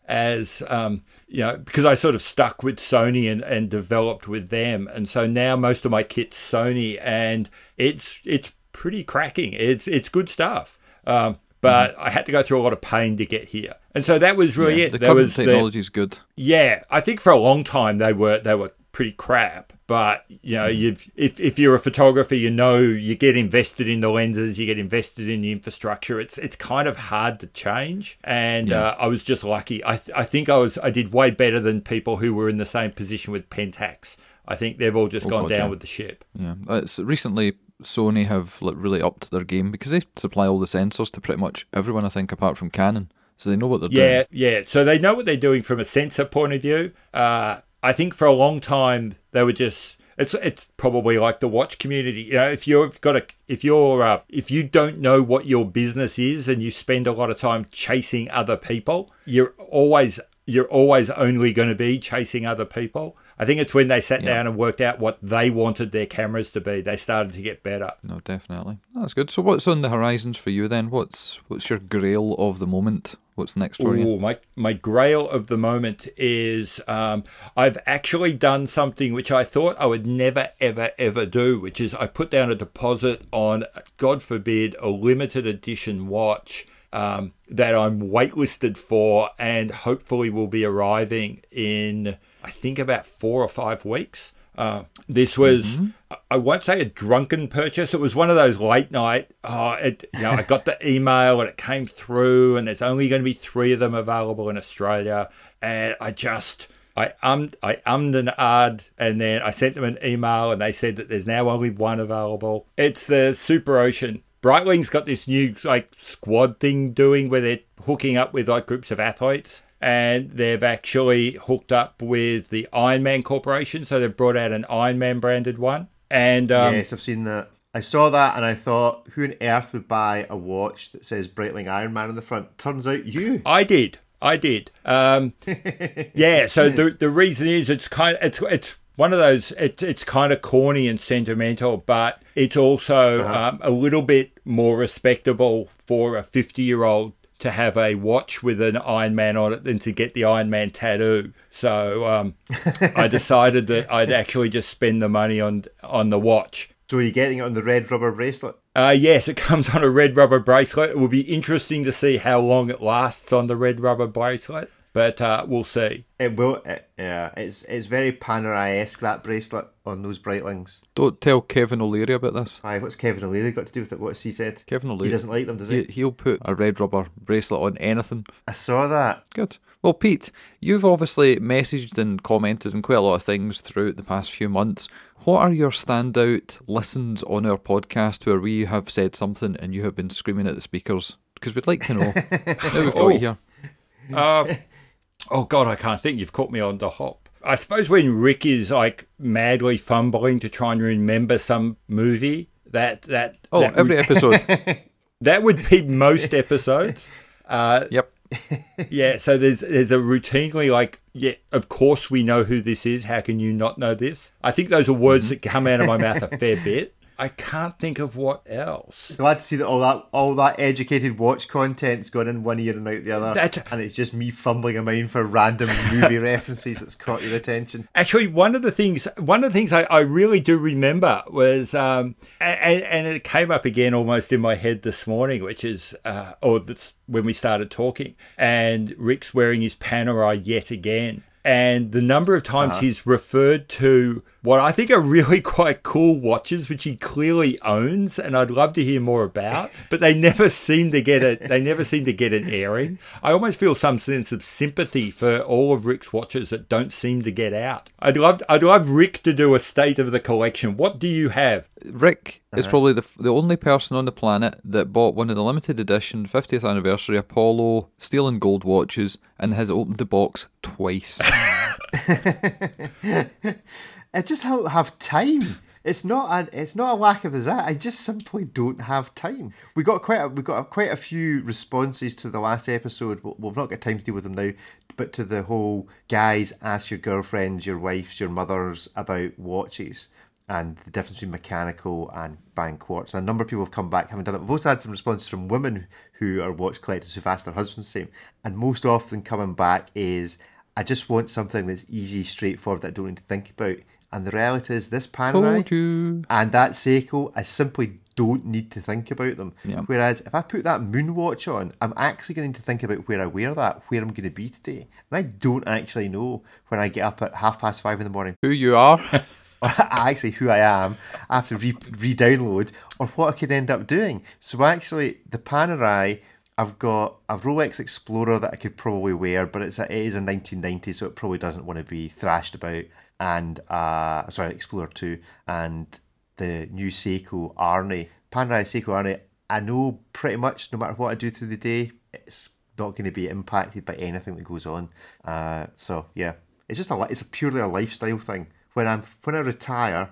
as um, you know, because I sort of stuck with Sony and, and developed with them, and so now most of my kit's Sony, and it's it's pretty cracking. It's it's good stuff. Um, but I had to go through a lot of pain to get here, and so that was really it. The current was the- technology is good. yeah, I think for a long time they were they were pretty crap. But you know, you've if if you're a photographer, you know you get invested in the lenses, you get invested in the infrastructure. It's it's kind of hard to change. And uh, I was just lucky. I th- I think I was I did way better than people who were in the same position with Pentax. I think they've all just Oh, gone God, down yeah. with the ship. Yeah, it's recently Sony have like really upped their game because they supply all the sensors to pretty much everyone. I think apart from Canon, so they know what they're Yeah, doing. Yeah, yeah. So they know what they're doing from a sensor point of view. Uh, I think for a long time they were just. It's it's probably like the watch community. You know, if you've got a if you're uh, if you don't know what your business is and you spend a lot of time chasing other people, you're always you're always only going to be chasing other people. I think it's when they sat Yeah. down and worked out what they wanted their cameras to be, they started to get better. No, definitely. That's good. So, what's on the horizons for you then? What's what's your grail of the moment? What's next for you? Ooh, my my grail of the moment is um, I've actually done something which I thought I would never ever ever do, which is I put down a deposit on, God forbid, a limited edition watch um, that I'm waitlisted for, and hopefully will be arriving in I think about four or five weeks. Uh, this was, I- I won't say a drunken purchase. It was one of those late night. Oh, it, you know, I got the [laughs] email and it came through, and there's only going to be three of them available in Australia. And I just, I ummed, I ummed and ahed, and then I sent them an email, and they said that there's now only one available. It's the Super Ocean. Breitling's got this new like squad thing doing where they're hooking up with like groups of athletes and they've actually hooked up with the Iron Man Corporation. So they've brought out an Iron Man branded one. And um, yes, I've seen that. I saw that and I thought, who on earth would buy a watch that says Breitling Iron Man on the front? Turns out you. I did. I did. Um, [laughs] yeah. So the the reason is it's kind of it's it's one of those. It, it's kind of corny and sentimental, but it's also um, a little bit more respectable for a fifty year old to have a watch with an Iron Man on it than to get the Iron Man tattoo. So um, I [laughs] decided that I'd actually just spend the money on on the watch. So are you getting it on the red rubber bracelet? Uh, yes, it [laughs] comes on a red rubber bracelet. It will be interesting to see how long it lasts on the red rubber bracelet, but uh, we'll see. It will. It, yeah, it's it's very Panerai esque that bracelet on those Breitlings. Don't tell Kevin O'Leary about this. Aye, what's Kevin O'Leary got to do with it? What's he said? Kevin He O'Leary. doesn't like them, does He, he? he'll put a red rubber bracelet on anything. I saw that. Good. Well, Pete, you've obviously messaged and commented on quite a lot of things throughout the past few months. What are your standout listens on our podcast where we have said something and you have been screaming at the speakers? Because we'd like to know. [laughs] now we've got Oh. you here. Uh, oh God, I can't think. You've caught me on the hop. I suppose when Rick is like madly fumbling to try and remember some movie, that that Oh, that every would, [laughs] episode. that would be most episodes. Uh, yep. yeah, so there's there's a routinely like yeah, of course we know who this is. How can you not know this? I think those are words that come out of my mouth a fair bit. I can't think of what else. Glad to see that all that all that educated watch content's gone in one ear and out the other, That- and it's just me fumbling a mind for random movie [laughs] references that's caught your attention. Actually, one of the things, one of the things I, I really do remember was, um, and, and it came up again almost in my head this morning, which is, uh, or that's when we started talking, and Rick's wearing his Panerai yet again. And the number of times he's referred to what I think are really [laughs] quite cool watches, which he clearly owns, and I'd love to hear more about. [laughs] But they never seem to get it. They never seem to get an airing. I almost feel some sense of sympathy for all of Rick's watches that don't seem to get out. I'd love. I'd love Rick to do a state of the collection. What do you have? Rick is probably the the only person on the planet that bought one of the limited edition 50th anniversary Apollo steel and gold watches and has opened the box twice. [laughs] [laughs] I just don't have time. It's not a it's not a lack of desire. I just simply don't have time. We got quite a, we got a, quite a few responses to the last episode. We'll, we've not got time to deal with them now. but to the whole guys ask your girlfriends, your wives, your mothers about watches and the difference between mechanical and bang quartz. And a number of people have come back having done it. We've also had some responses from women who are watch collectors who've asked their husbands the same. And most often coming back is, I just want something that's easy, straightforward that I don't need to think about. And the reality is, this Panerai and that Seiko, I simply don't need to think about them. Yeah. Whereas if I put that moon watch on, I'm actually going to think about where I wear that, where I'm going to be today. And I don't actually know when I get up at half past five in the morning Who you are? [laughs] [laughs] actually who I am I have to re- re-download or what I could end up doing. So actually, the Panerai, I've got a Rolex Explorer that I could probably wear, but it's a, it is a 1990, so it probably doesn't want to be thrashed about. And uh, sorry, Explorer two and the new Seiko Arnie, Panerai Seiko Arnie. I know pretty much no matter what I do through the day, it's not going to be impacted by anything that goes on. Uh, so yeah, it's just a it's a purely a lifestyle thing. When I'm when I retire,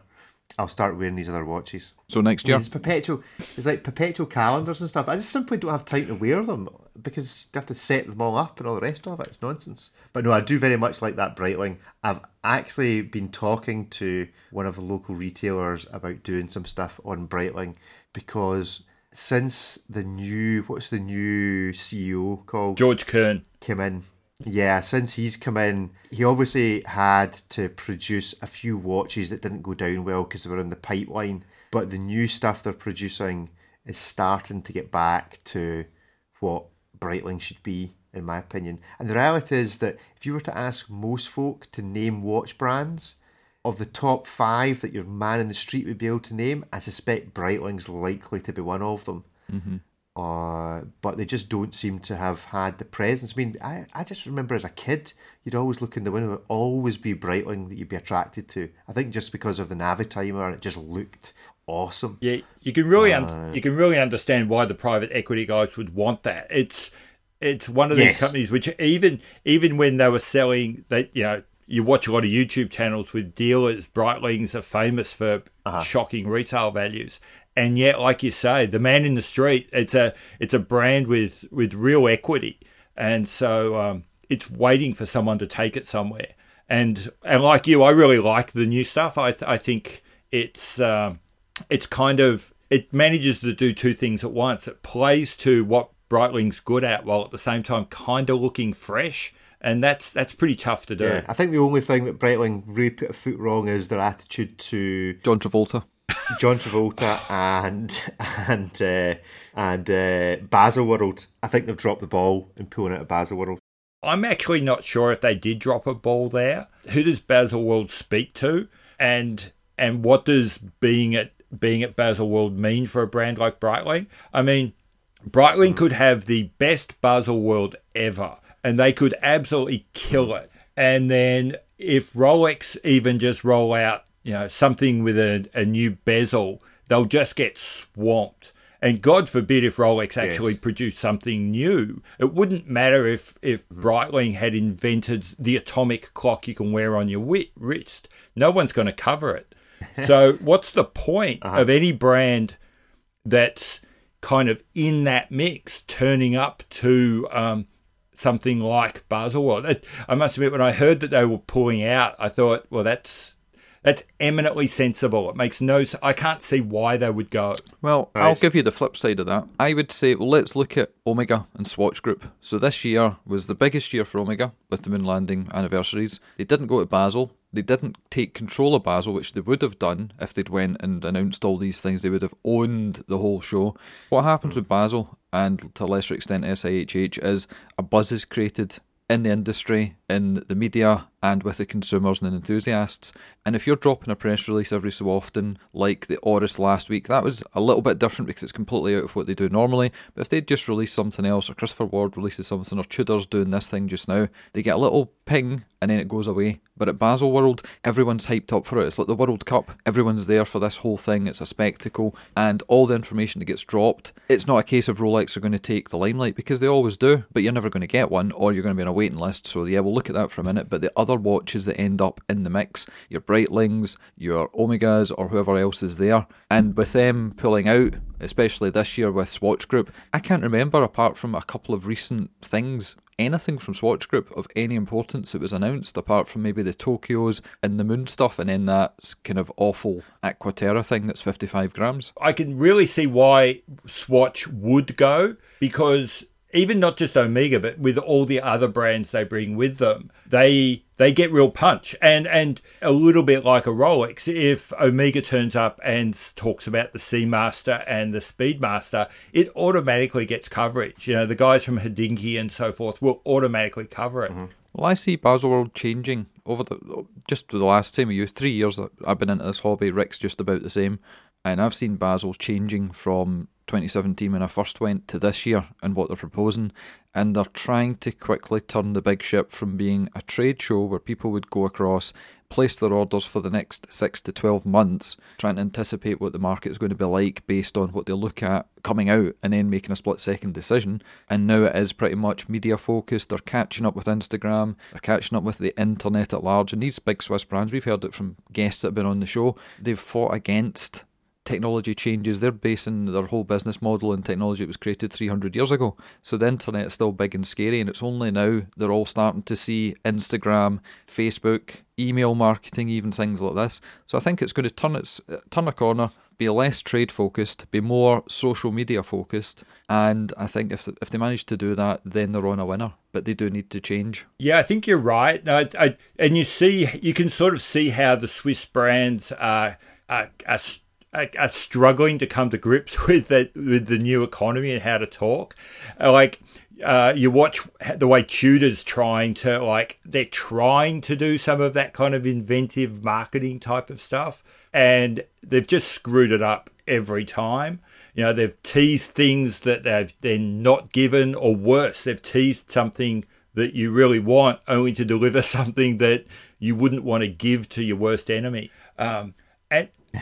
I'll start wearing these other watches. so next year. It's perpetual. It's like perpetual calendars and stuff. I just simply don't have time to wear them because you have to set them all up and all the rest of it. It's nonsense. But no, I do very much like that Breitling. I've actually been talking to one of the local retailers about doing some stuff on Breitling because since the new what's the new CEO called Georges Kern. came in. Yeah, since he's come in, he obviously had to produce a few watches that didn't go down well because they were in the pipeline. But the new stuff they're producing is starting to get back to what Breitling should be, in my opinion. And the reality is that if you were to ask most folk to name watch brands, of the top five that your man in the street would be able to name, I suspect Breitling's likely to be one of them. Mm-hmm. Uh, but they just don't seem to have had the presence. I mean, I, I just remember as a kid, you'd always look in the window, it'd always be Breitling that you'd be attracted to. I think just because of the Navitimer, and it just looked awesome. Yeah, you can really un- you can really understand why the private equity guys would want that. It's it's one of these Yes. companies which even even when they were selling that you know you watch a lot of YouTube channels with dealers. Breitlings are famous for shocking retail values, and yet, like you say, the man in the street it's a it's a brand with with real equity, and so um, it's waiting for someone to take it somewhere. And and like you, I really like the new stuff. I th- I think it's. Um, it's kind of it manages to do two things at once. It plays to what Breitling's good at while at the same time kind of looking fresh, and that's that's pretty tough to do. Yeah, I think the only thing that Breitling really put a foot wrong is their attitude to John Travolta. John Travolta and and uh, and uh, Baselworld. I think they've dropped the ball in pulling out of Baselworld. I'm actually not sure if they did drop a ball there. Who does Baselworld speak to, and and what does being at being at Baselworld mean for a brand like Breitling? I mean, Breitling could have the best Baselworld ever, and they could absolutely kill it. And then if Rolex even just roll out, you know, something with a, a new bezel, they'll just get swamped. And God forbid if Rolex actually Yes. produced something new. It wouldn't matter if, if Breitling had invented the atomic clock you can wear on your wrist. No one's going to cover it. [laughs] so, what's the point of any brand that's kind of in that mix turning up to um, something like Baselworld? I must admit, when I heard that they were pulling out, I thought, well, that's that's eminently sensible. It makes no. s- I can't see why they would go. Well, I'll give you the flip side of that. I would say, well, let's look at Omega and Swatch Group. So this year was the biggest year for Omega with the moon landing anniversaries. They didn't go to Basel. They didn't take control of Basel, which they would have done if they'd went and announced all these things. They would have owned the whole show. What happens hmm. with Basel and to a lesser extent SIHH is a buzz is created in the industry, in the media, and with the consumers and the enthusiasts. And if you're dropping a press release every so often, like the Oris last week, that was a little bit different because it's completely out of what they do normally. But if they just release something else, or Christopher Ward releases something, or Tudor's doing this thing just now, they get a little ping and then it goes away. But at Basel World, everyone's hyped up for it. It's like the World Cup. Everyone's there for this whole thing. It's a spectacle. And all the information that gets dropped, it's not a case of Rolex are going to take the limelight because they always do, but you're never going to get one or you're going to be on a waiting list. So, yeah, we'll look at that for a minute. But the other other watches that end up in the mix, your Breitlings, your Omegas, or whoever else is there. And with them pulling out, especially this year with Swatch Group, I can't remember apart from a couple of recent things anything from Swatch Group of any importance that was announced, apart from maybe the Tokyos and the Moon stuff, and then that kind of awful Aquaterra thing that's 55 grams. I can really see why Swatch would go because even not just Omega, but with all the other brands they bring with them, they they get real punch and and a little bit like a Rolex. If Omega turns up and talks about the Seamaster and the Speedmaster, it automatically gets coverage. You know, the guys from Hodinkee and so forth will automatically cover it. Mm-hmm. Well, I see Baselworld changing over the just the last time of you three years that I've been into this hobby. Rick's just about the same, and I've seen Basel changing from 2017 when I first went to this year and what they're proposing. And they're trying to quickly turn the big ship from being a trade show where people would go across, place their orders for the next six to 12 months, trying to anticipate what the market is going to be like based on what they look at coming out and then making a split second decision. And now it is pretty much media focused. They're catching up with Instagram, they're catching up with the internet at large. And these big Swiss brands, we've heard it from guests that have been on the show, they've fought against technology changes. They're basing their whole business model on technology that was created 300 years ago. So the internet is still big and scary, and it's only now they're all starting to see Instagram, Facebook, email marketing, even things like this. So I think it's going to turn its turn a corner. Be less trade focused, be more social media focused, and I think if if they manage to do that, then they're on a winner. But they do need to change. Yeah, I think you're right. I, I, and you see, you can sort of see how the Swiss brands are, are, are are, struggling to come to grips [laughs] with the with the new economy and how to talk. Uh, like uh, you watch the way Tudor's trying to like they're trying to do some of that kind of inventive marketing type of stuff, and they've just screwed it up every time. You know, they've teased things that they've then not given, or worse, they've teased something that you really want, only to deliver [laughs] something that you wouldn't want to give to your worst enemy. Um,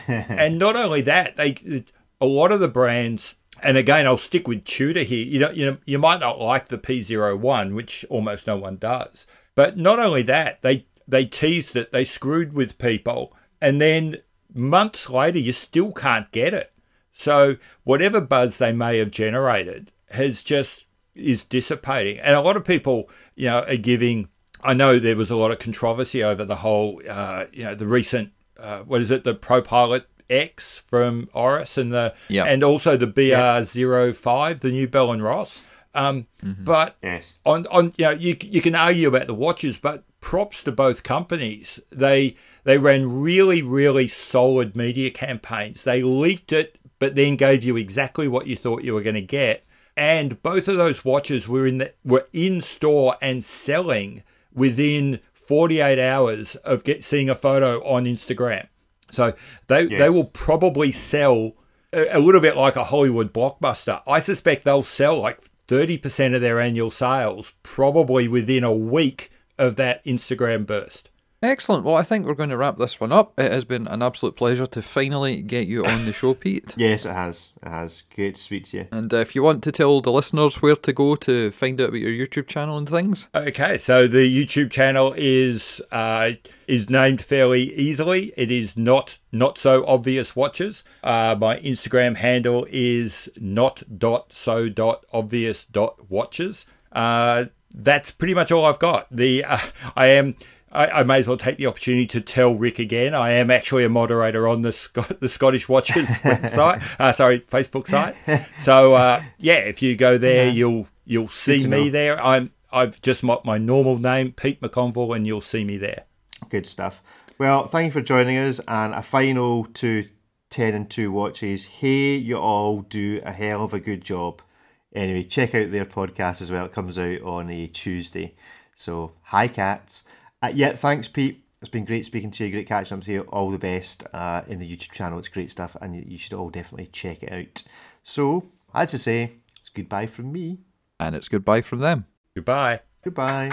and not only that, they a lot of the brands. And again, I'll stick with Tudor here. You know, you know, you might not like the P01, which almost no one does. But not only that, they they teased it, they screwed with people, and then months later, you still can't get it. So whatever buzz they may have generated has just is dissipating, and a lot of people, you know, are giving. I know there was a lot of controversy over the whole, uh, you know, the recent uh, what is it, the ProPilot X from Oris and the yep. and also the BR05, yep. the new Bell and Ross. Um, mm-hmm. But yes. on on you know you you can argue about the watches, but props to both companies. They they ran really really solid media campaigns. They leaked it, but then gave you exactly what you thought you were going to get. And both of those watches were in the, were in store and selling within 48 hours of get, seeing a photo on Instagram. So they yes. they will probably sell a, a, little bit like a Hollywood blockbuster. I suspect they'll sell like 30% of their annual sales probably within a week of that Instagram burst. Excellent. Well, I think we're going to wrap this one up. It has been an absolute pleasure to finally get you on the show, [laughs] Pete. yes, it has. It has. Great to speak to you. And uh, if you want to tell the listeners where to go to find out about your YouTube channel and things. Okay, so the YouTube channel is uh, is named fairly easily. It is not not so obvious watches. Uh, my Instagram handle is not dot so dot obvious dot watches. Uh, that's pretty much all I've got. The uh, [laughs] I am I, I, may as well take the opportunity to tell Rick again. I am actually a moderator on the Scot- the Scottish Watches [laughs] website. Uh, sorry, Facebook site. So uh, yeah, if you go there, uh-huh. you'll you'll see me know. there. I'm I've just my, my normal name, Pete McConville, and you'll see me there. Good stuff. Well, thank you for joining us, and a final to ten and two watches. Hey, you all do a hell of a good job. Anyway, check out their podcast as well. It comes out on a Tuesday. So, hi, cats. Uh, yeah, thanks, Pete. It's been great speaking to you. Great catching up to you. All the best uh, in the YouTube channel. It's great stuff, and you, you should all definitely check it out. So, as to say, it's goodbye from me. And it's goodbye from them. Goodbye. Goodbye.